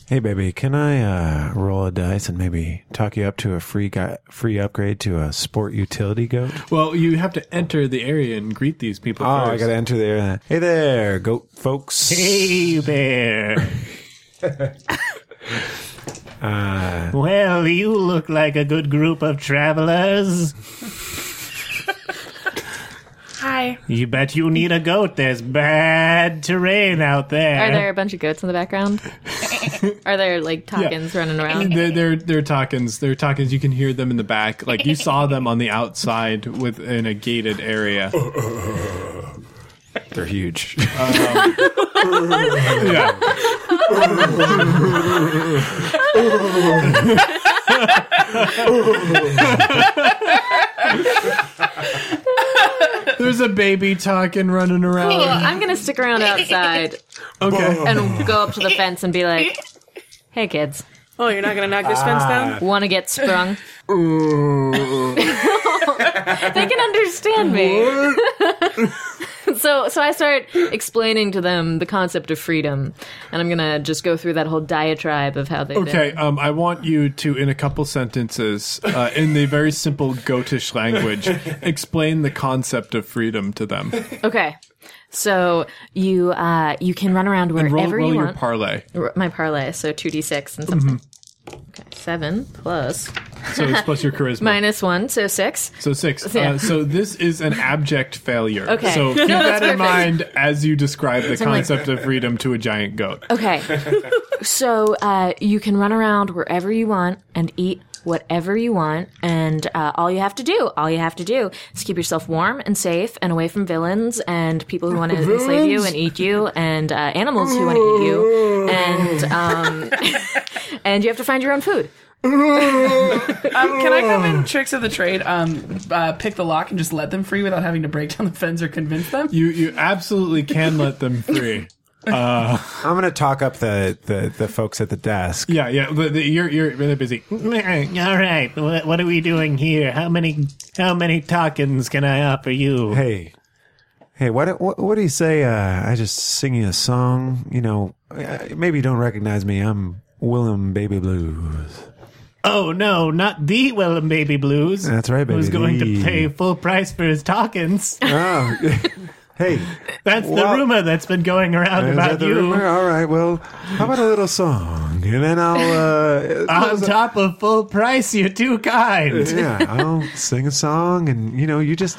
Hey, baby, can I uh, roll a dice and maybe talk you up to a free guy, free upgrade to a sport utility goat? Well, you have to enter the area and greet these people. Oh, first. I got to enter there. Hey there, goat folks. Hey there. Uh, Well, you look like a good group of travelers. Hi. You bet you need a goat. There's bad terrain out there. Are there a bunch of goats in the background? Are there like Talkins running around? They're, they're they're Talkins. They're Talkins. You can hear them in the back. Like you saw them on the outside within a gated area. they're huge. Um, yeah. There's a baby talking running around. Cool. I'm gonna stick around outside Okay. and go up to the fence and be like, "Hey, kids, Oh, you're not gonna knock this fence down? Ah. Want to get sprung? they can understand me. so, so I start explaining to them the concept of freedom, and I'm gonna just go through that whole diatribe of how they. Okay, um, I want you to, in a couple sentences, uh, in the very simple Gotish language, explain the concept of freedom to them. Okay. So you uh, you can run around wherever roll, roll you your want. parlay. R- my parlay, so two d six and something. Okay, seven plus So it's plus your charisma. minus one, so six. So six. Yeah. Uh, so this is an abject failure. Okay. So keep No, that that's in mind as you describe the like- concept of freedom to a giant goat. Okay. so uh, you can run around wherever you want and eat whatever you want, and uh, all you have to do, all you have to do, is keep yourself warm and safe and away from villains and people who want to enslave you and eat you, and uh, animals who want to eat you, and um, and you have to find your own food. Um, can I come in tricks of the trade? Um, uh, pick the lock and just let them free without having to break down the fence or convince them. You you absolutely can let them free. I'm gonna talk up the, the, the folks at the desk. Yeah, yeah. The, the, you're you're really busy. All right, what, what are we doing here? How many how many tokens can I offer you? Hey, hey, what what, what do you say? Uh, I just sing you a song. You know, uh, maybe you don't recognize me. I'm Willem Baby Blues. Oh no, not the Willem Baby Blues. That's right, baby. Who's going to pay full price for his tokens? Oh, hey, That's Well- the rumor that's been going around about the you. rumor? All right, well, how about a little song, and then I'll. Uh, On top of full price, you're too kind. yeah, I'll sing a song, and you know, you just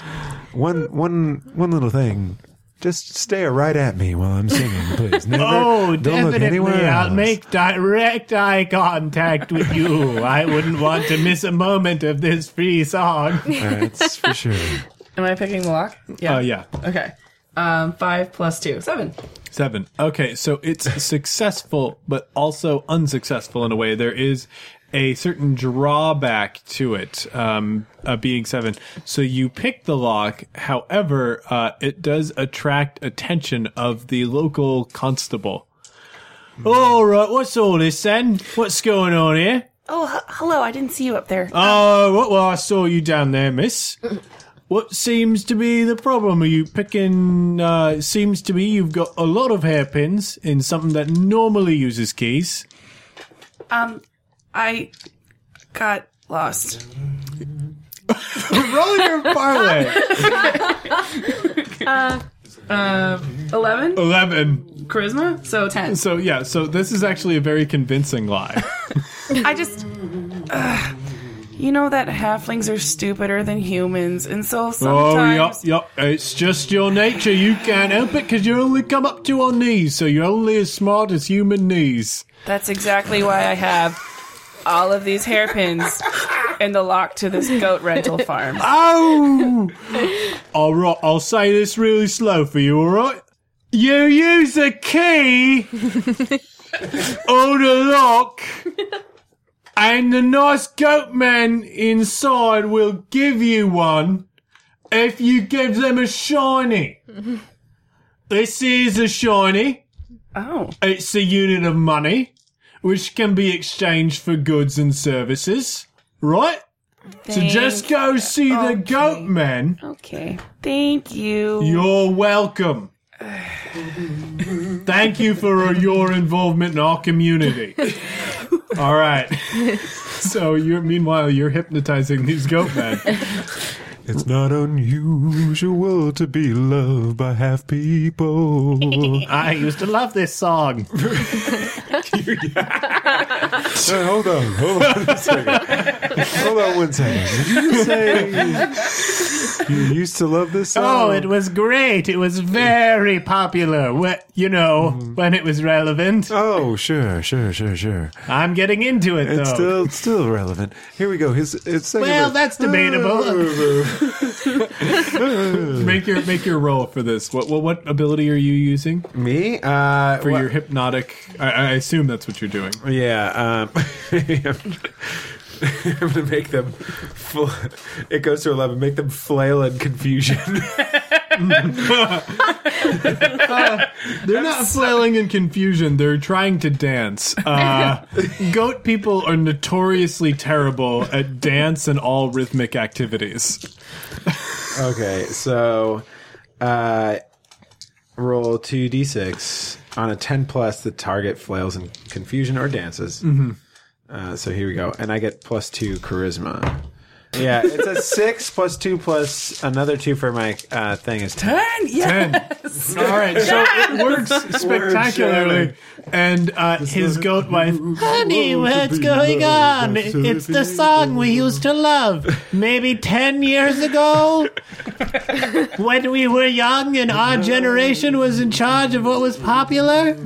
one one one little thing. Just stare right at me while I'm singing, please. Never, Oh, don't look definitely. anywhere I'll else. make direct eye contact with you. I wouldn't want to miss a moment of this free song. That's for sure. Am I picking the lock? Yeah. Uh, yeah. Okay. Um, five plus two, seven. Seven. Okay, so it's successful, but also unsuccessful in a way. There is a certain drawback to it, um, uh, being seven. So you pick the lock. However, uh, it does attract attention of the local constable. All right, what's all this then? What's going on here? Oh, h- hello. I didn't see you up there. Oh, well, well, I saw you down there, miss. What seems to be the problem? Are you picking? Uh, it seems to be you've got a lot of hairpins in something that normally uses keys. Um, I got lost. Roll your parlay. Eleven Eleven. charisma, so ten. So yeah, so this is actually a very convincing lie. I just, uh, you know that halflings are stupider than humans, and so oh, sometimes. oh, sometimes. yep, yep. It's just your nature. You can't help it because you only come up to our knees, so you're only as smart as human knees. That's exactly why I have all of these hairpins in the lock to this goat rental farm. Oh! all right, I'll say this really slow for you, all right? You use a key on the lock, and the nice goat man inside will give you one if you give them a shiny. This is a shiny. Oh, It's a unit of money, which can be exchanged for goods and services, right? So just go see the goat man. okay. Thank you. You're welcome. Thank you for your involvement in our community. All right. So you're meanwhile you're hypnotizing these goat men. It's not unusual to be loved by half people. I used to love this song. Hey, hold on, hold on a second. Hold on one second. Did you say you used to love this song? Oh, it was great. It was very popular. Wh- You know, when it was relevant. Oh, sure, sure, sure, sure. I'm getting into it, though. It's still still relevant. Here we go. His it's second well, verse. that's debatable. Make your make your roll for this. What what, what ability are you using me. Uh, for what- your hypnotic? I, I assume that's what you're doing. Yeah, um, I'm gonna make them. Fl- it goes to eleven. Make them flail in confusion. They're not flailing in confusion. They're trying to dance. Uh, goat people are notoriously terrible at dance and all rhythmic activities. Okay, so uh, roll two d6 on a ten plus. The target flails in confusion or dances. Mm-hmm. Uh, so here we go, and I get plus two charisma. Yeah, it's a six plus two plus another two for my uh, thing is ten. And yeah, All right, so it works spectacularly. And uh, his goat wife, honey, what's going on? It's the song we used to love. Maybe 10 years ago, when we were young and our generation was in charge of what was popular.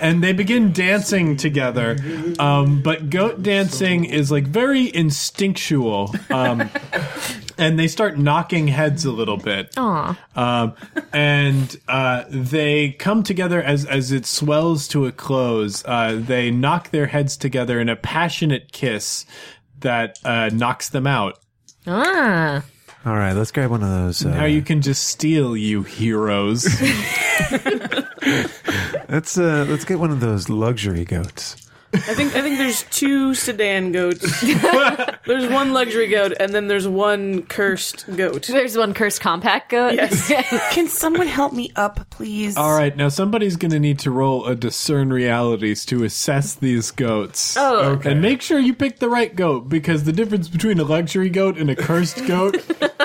And they begin dancing together. Um, but goat dancing is like very instinctual. Um, and they start knocking heads a little bit. Aw. Um, and uh, they come together as as it swells to a close. Uh, they knock their heads together in a passionate kiss that uh, knocks them out. Ah. All right, let's grab one of those. Uh, Now you can just steal, you heroes. let's uh, let's get one of those luxury goats. I think I think there's two sedan goats. there's one luxury goat, and then there's one cursed goat. There's one cursed compact goat. Yes. can someone help me up, please? All right, now somebody's going to need to roll a discern realities to assess these goats. Oh. okay. And make sure you pick the right goat because the difference between a luxury goat and a cursed goat.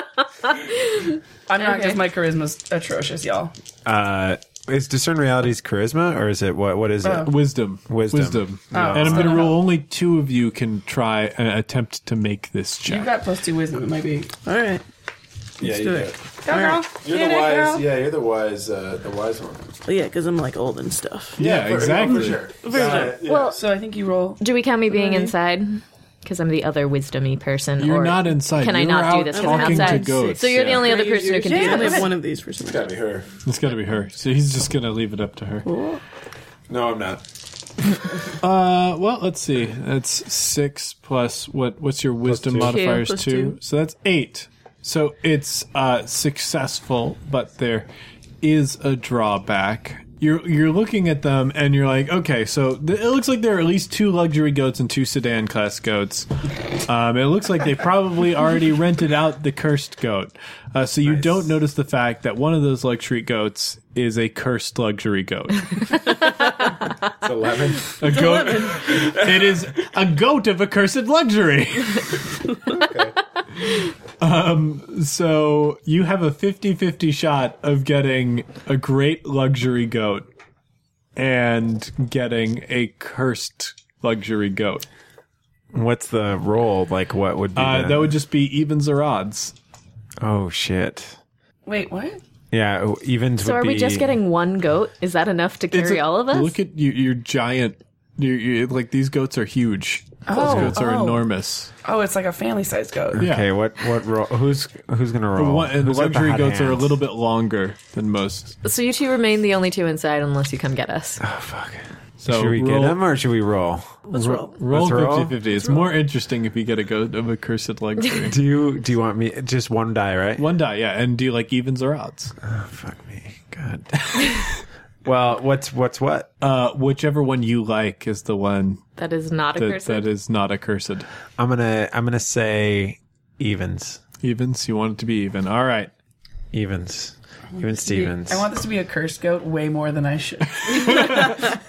I'm not because my charisma's atrocious, y'all. Uh, is discern realities charisma or is it what? What is it? Wisdom. Wisdom. Wisdom. Oh, and I'm going to no. roll only two of you can try and attempt to make this check. You check. got plus two wisdom. It might be. All right, yeah, do it. Go, girl. You're Get the wise. girl. Yeah, you're the wise. Uh, the wise one. Well, yeah, because I'm like old and stuff. yeah, exactly. sure. Well, So I think you roll. do we count me being inside? Because I'm the other wisdomy person. You're or not inside. Can You're not do out this because I'm talking to outside? goats. So you're the only other Can I use person who can I do only this. have one of these for some. It's got to be her. It's got to be her. So he's just going to leave it up to her. No, I'm not. Uh, well, let's see. That's six plus what? What's your wisdom two. modifiers? Two, plus two. two. So that's eight. So it's uh successful, but there is a drawback. You're you're looking at them and you're like, okay, so th- it looks like there are at least two luxury goats and two sedan class goats. Um, it looks like they probably already rented out the cursed goat. Uh, so you don't notice the fact that one of those luxury goats is a cursed luxury goat. It's eleven. A goat. it is a goat of accursed luxury. Um, so you have a 50-50 shot of getting a great luxury goat and getting a cursed luxury goat. What's the roll? Like, what would be? Uh, the- that would just be evens or odds. Oh shit. Wait, what? Yeah, evens So would are we be- just getting one goat? Is that enough to carry a- all of us? Look at you, you're giant. You're, you like these goats are huge. Those Oh, goats are oh. enormous. Oh, it's like a family sized goat. Yeah. Okay, what what roll? Who's who's gonna The roll? one- and Who's got the luxury hot goats are a hands? little bit longer than most. so you two remain the only two inside unless you come get us. Oh fuck. So should we roll, get them or should we roll? Let's roll. Roll Let's roll. 50 50. It's more interesting if you get a goat of a cursed luxury. Do you do you want me just one die, right? One die, yeah. And do you like evens or odds? Oh, fuck me. God. well, what's what's what? Uh, whichever one you like is the one That is not a that, cursed. that is not accursed. I'm gonna I'm gonna say evens. Evens, you want it to be even. All right. Evens. Even Stevens. I want this to be a cursed goat way more than I should.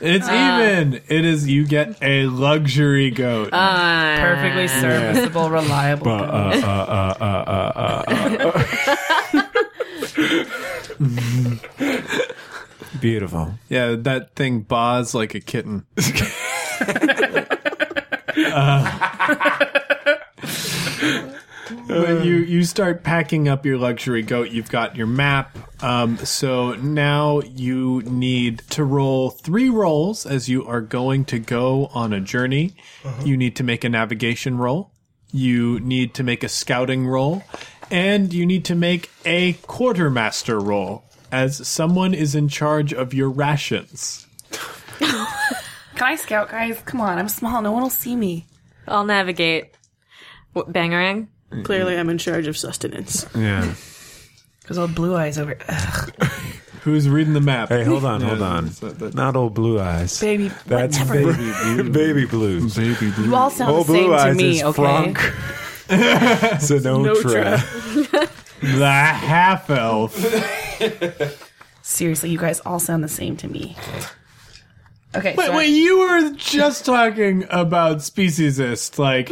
It's uh, even. It is, you get a luxury goat. Ah. Perfectly serviceable, reliable. goat. Beautiful. yeah, that thing baws like a kitten. Uh, when you you start packing up your luxury goat, you've got your map. Um, so now you need to roll three rolls as you are going to go on a journey. You need to make a navigation roll. You need to make a scouting roll, and you need to make a quartermaster roll as someone is in charge of your rations. Can I scout, guys? Come on, I'm small. No one will see me. I'll navigate. What, bangarang? Clearly, I'm in charge of sustenance. Yeah. Because old blue eyes over. Ugh, Who's reading the map? Hey, hold on, hold on. Not old blue eyes. baby. That's whatever. baby blue. baby blues. Baby blue. You all sound Old the same blue to eyes me, is okay? Frank Sinatra. The half elf. Seriously, you guys all sound the same to me. Okay. Wait, so I- you were just talking about speciesist, like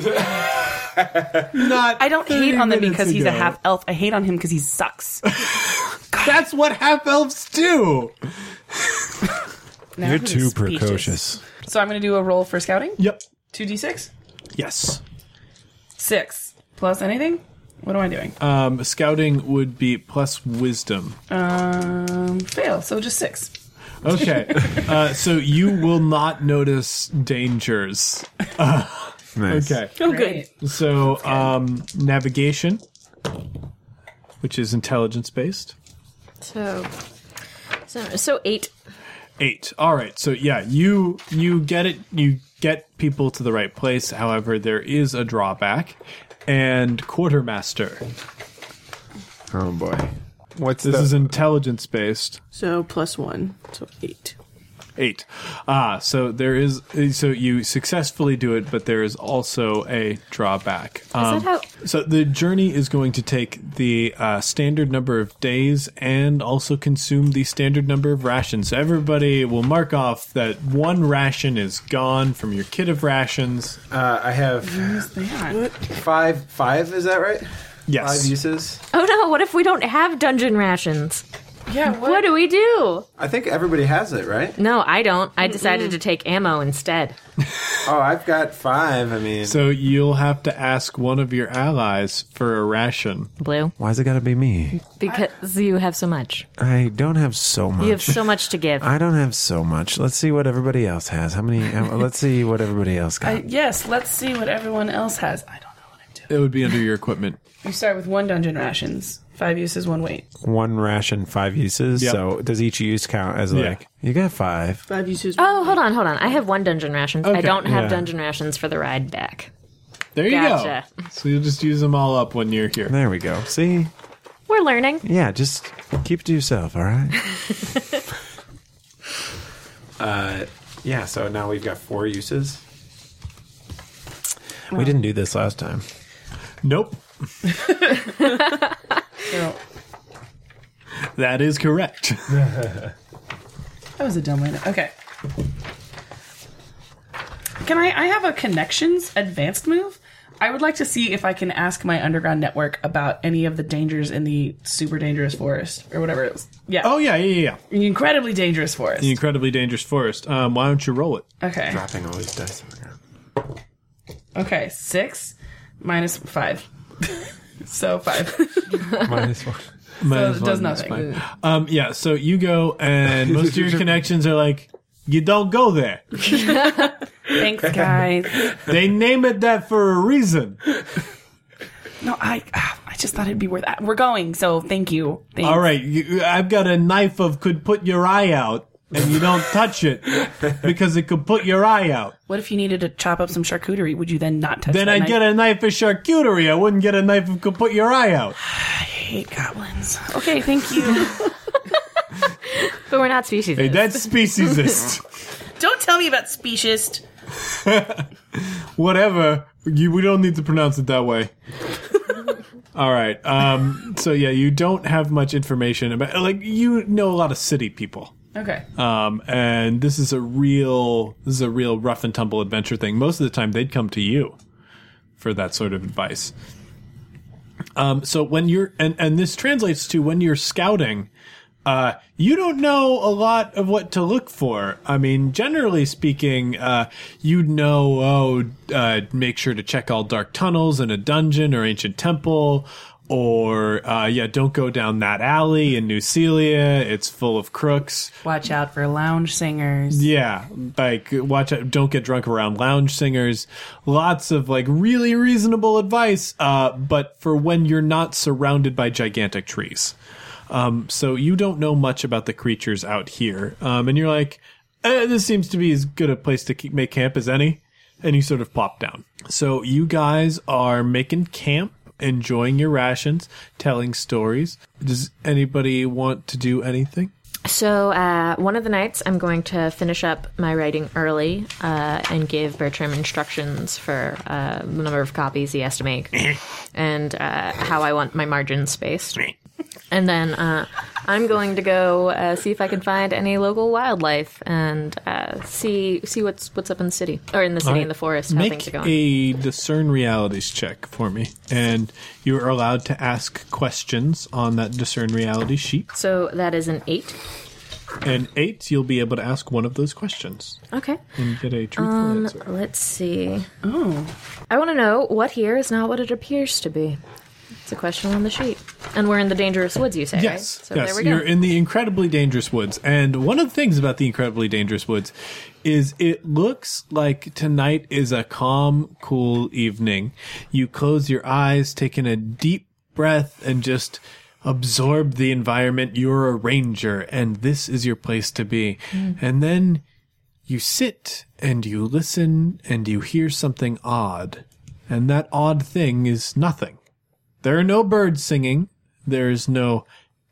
not. I don't hate on them minutes because he's a half elf. I hate on him because he sucks. That's what half elves do. Now You're too specious? precocious. So I'm going to do a roll for scouting. Yep. Two d six. Yes. Six plus anything. What am I doing? Um, scouting would be plus wisdom. Um, fail. So just six. Okay. uh, so you will not notice dangers. Nice. Okay. Oh, good. So um, navigation, which is intelligence based. So, so, so eight. Eight. All right. So yeah, you you get it. You get people to the right place. However, there is a drawback. And quartermaster. Oh boy. What's This the, is intelligence based. So plus one, so eight. Eight. Ah, so there is. So you successfully do it, but there is also a drawback. Um, that how- so the journey is going to take the uh, standard number of days and also consume the standard number of rations. So everybody will mark off that one ration is gone from your kit of rations. Uh, I have Who's that? five. Five is that right? Yes. Five uses. Oh no! What if we don't have dungeon rations? Yeah. What? What do we do? I think everybody has it, right? No, I don't. I decided to take ammo instead. Oh, I've got five. I mean, So you'll have to ask one of your allies for a ration. Blue, Why's it got to be me? because you have so much. I don't have so much. You have so much to give. I don't have so much. Let's see what everybody else has. How many? let's see what everybody else got. I, yes. Let's see what everyone else has. I don't know what I'm doing. It would be under your equipment. You start with one dungeon rations. Five uses, one weight. One ration, five uses. Yep. So does each use count as Yeah. like you got five? Five uses. oh, hold on, hold on. I have one dungeon ration. I don't have yeah. dungeon rations for the ride back. There you Gotcha. go. So you'll just use them all up when you're here. There we go. See, We're learning. yeah, just keep it to yourself. All right. uh, yeah. So now we've got four uses. We didn't do this last time. Nope. So, That is correct. that was a dumb way. To, okay. Can I? I have a connections advanced move. I would like to see if I can ask my underground network about any of the dangers in the super dangerous forest or whatever it was. Yeah. oh yeah, yeah, yeah. The incredibly dangerous forest. The incredibly dangerous forest. Um, why don't you roll it? okay. Dropping all these dice on the ground. Okay. Six minus five. so five. Minus one. Minus it does one, nothing. Um, yeah. So you go, and most of your connections are like, you don't go there. Thanks, guys. They name it that for a reason. No, I. I just thought it'd be worth. It. We're going, so thank you. Thanks. All right, you, I've got a knife of could put your eye out, and you don't touch it because it could put your eye out. What if you needed to chop up some charcuterie? Would you then not touch it? Then that I'd knife? get a knife of charcuterie. I wouldn't get a knife of could put your eye out. I hate goblins. Okay, thank you. But we're not species. Hey, that's speciesist. Don't tell me about speciest. Whatever. You, we don't need to pronounce it that way. All right. Um, so yeah, you don't have much information about like you know a lot of city people. Okay. Um, and this is a real this is a real rough and tumble adventure thing. Most of the time they'd come to you for that sort of advice. Um, so when you're and, and this translates to when you're scouting, uh, you don't know a lot of what to look for. I mean, generally speaking, uh, you'd know, oh, uh, make sure to check all dark tunnels in a dungeon or ancient temple. Or, uh, yeah, don't go down that alley in New Celia. It's full of crooks. Watch out for lounge singers. Yeah, like watch out, don't get drunk around lounge singers. Lots of like really reasonable advice, uh, but for when you're not surrounded by gigantic trees. Um, so you don't know much about the creatures out here, um, and you're like, eh, this seems to be as good a place to keep, make camp as any, and you sort of plop down. So you guys are making camp. Enjoying your rations, telling stories. Does anybody want to do anything? So, uh, one of the nights, I'm going to finish up my writing early uh, and give Bertram instructions for uh, the number of copies he has to make and uh, how I want my margins spaced. And then uh, I'm going to go uh, see if I can find any local wildlife and uh, see see what's what's up in the city or in the city in the forest. How things Make are going. a discern realities check for me, and you are allowed to ask questions on that discern reality sheet. so that is an eight. And eight, you'll be able to ask one of those questions Okay. and get a truthful Um, answer. let's see. Oh. I want to know what here is not what it appears to be. It's a question on the sheet. And we're in the dangerous woods, you say, right? Yes, So yes. there we go. You're in the incredibly dangerous woods, and one of the things about the incredibly dangerous woods is it looks like tonight is a calm, cool evening. You close your eyes, take in a deep breath, and just absorb the environment. You're a ranger, and this is your place to be. Hmm. And then you sit and you listen and you hear something odd, and that odd thing is nothing. There are no birds singing. There's no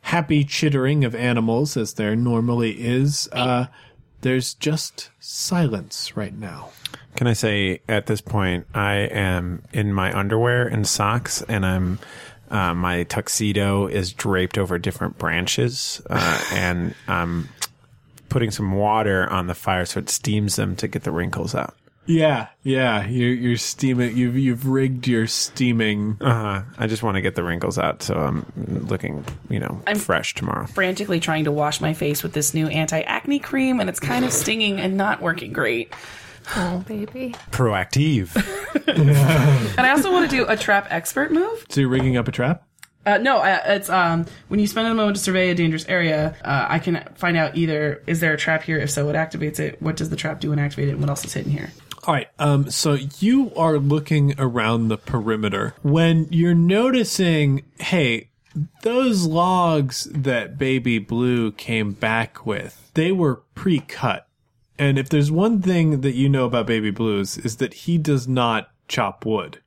happy chittering of animals as there normally is. Uh, there's just silence right now. Can I say at this point I am in my underwear and socks, and I'm uh, my tuxedo is draped over different branches, uh, and I'm putting some water on the fire so it steams them to get the wrinkles out. Yeah, yeah. You're you're steaming. You've you've rigged your steaming. Uh, huh. I just want to get the wrinkles out, so I'm looking, you know, I'm fresh tomorrow. Frantically trying to wash my face with this new anti acne cream, and it's kind of stinging and not working great. oh, baby. Proactiv. And I also want to do a trap expert move. So you're rigging up a trap. Uh, no, uh, it's um when you spend a moment to survey a dangerous area, uh, I can find out either is there a trap here? If so, what activates it? What does the trap do when activated? And what else is hidden here? All right. Um. So you are looking around the perimeter when you're noticing. Hey, those logs that Baby Blue came back with, they were pre-cut. And if there's one thing that you know about Baby Blues is that he does not chop wood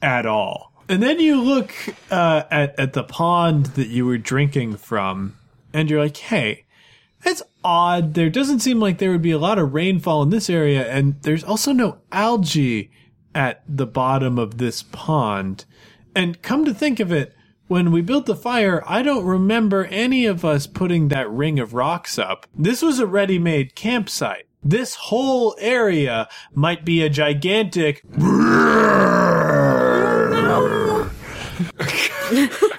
at all. And then you look uh, at at the pond that you were drinking from, and you're like, "Hey, that's odd. There doesn't seem like there would be a lot of rainfall in this area, and there's also no algae at the bottom of this pond. And come to think of it, when we built the fire, I don't remember any of us putting that ring of rocks up. This was a ready made campsite. This whole area might be a gigantic.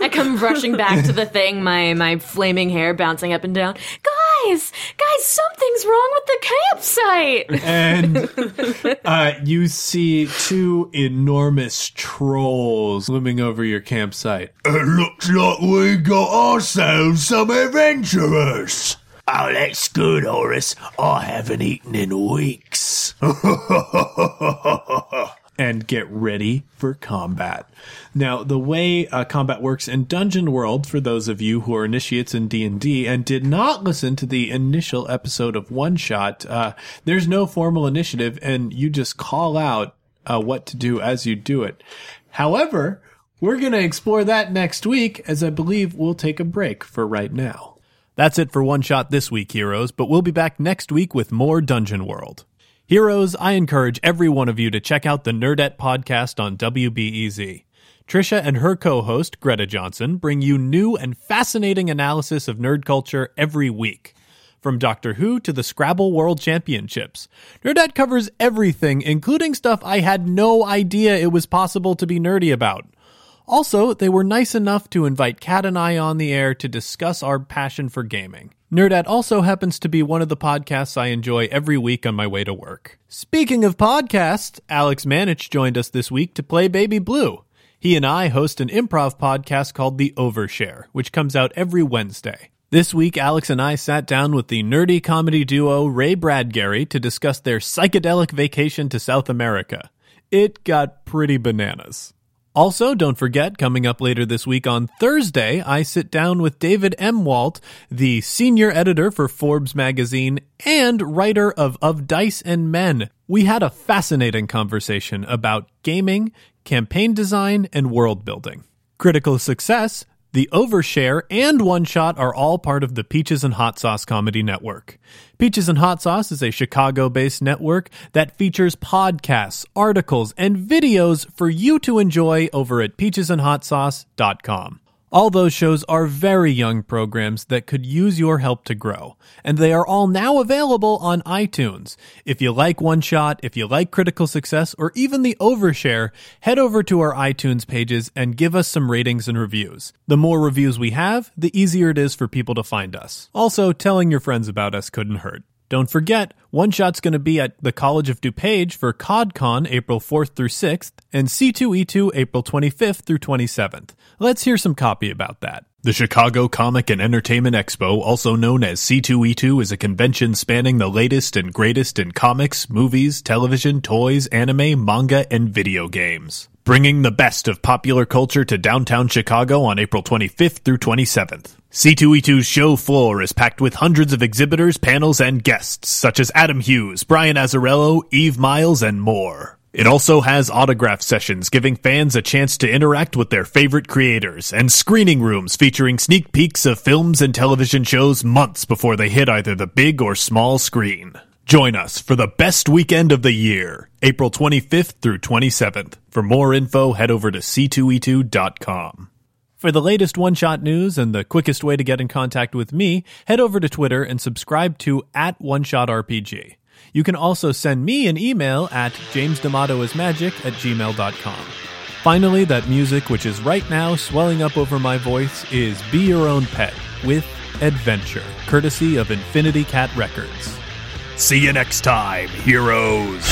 I come rushing back to the thing, my my flaming hair bouncing up and down. Guys, guys, something's wrong with the campsite. and uh, you see two enormous trolls looming over your campsite. It looks like we got ourselves some adventurers. Oh, that's good, Horace. I haven't eaten in weeks. and get ready for combat. Now, the way uh, combat works in Dungeon World, for those of you who are initiates in D and D and did not listen to the initial episode of One Shot, uh, there's no formal initiative, and you just call out uh, what to do as you do it. However, we're going to explore that next week, as I believe we'll take a break for right now. That's it for One Shot this week, heroes, but we'll be back next week with more Dungeon World. Heroes, I encourage every one of you to check out the Nerdette podcast on WBEZ. Tricia and her co-host, Greta Johnson, bring you new and fascinating analysis of nerd culture every week. From Doctor Who to the Scrabble World Championships, Nerdette covers everything, including stuff I had no idea it was possible to be nerdy about. Also, they were nice enough to invite Kat and I on the air to discuss our passion for gaming. Nerdette also happens to be one of the podcasts I enjoy every week on my way to work. Speaking of podcasts, Alex Manich joined us this week to play Baby Blue. He and I host an improv podcast called The Overshare, which comes out every Wednesday. This week, Alex and I sat down with the nerdy comedy duo Ray Bradbury to discuss their psychedelic vacation to South America. It got pretty bananas. Also, don't forget, coming up later this week on Thursday, I sit down with David M. Ewalt, the senior editor for Forbes magazine and writer of Of Dice and Men. We had a fascinating conversation about gaming, campaign design, and world building. Critical Success, The Overshare, and One Shot are all part of the Peaches and Hot Sauce Comedy Network. Peaches and Hot Sauce is a Chicago based network that features podcasts, articles, and videos for you to enjoy over at peachesandhotsauce.com. All those shows are very young programs that could use your help to grow, and they are all now available on iTunes. If you like One Shot, if you like Critical Success, or even the Overshare, head over to our iTunes pages and give us some ratings and reviews. The more reviews we have, the easier it is for people to find us. Also, telling your friends about us couldn't hurt. Don't forget, One Shot's going to be at the College of DuPage for CodCon April 4th through 6th and C2E2 April 25th through 27th. Let's hear some copy about that. The Chicago Comic and Entertainment Expo, also known as C2E2, is a convention spanning the latest and greatest in comics, movies, television, toys, anime, manga, and video games. Bringing the best of popular culture to downtown Chicago on April 25th through 27th. C2E2's show floor is packed with hundreds of exhibitors, panels, and guests, such as Adam Hughes, Brian Azzarello, Eve Myles, and more. It also has autograph sessions giving fans a chance to interact with their favorite creators, and screening rooms featuring sneak peeks of films and television shows months before they hit either the big or small screen. Join us for the best weekend of the year, April 25th through 27th. For more info, head over to c2e2.com. For the latest one shot news and the quickest way to get in contact with me, head over to Twitter and subscribe to at One Shot RPG. You can also send me an email at jamesdamatoismagic at gmail.com. Finally, that music which is right now swelling up over my voice is Be Your Own Pet with Adventure, courtesy of Infinity Cat Records. See you next time, heroes.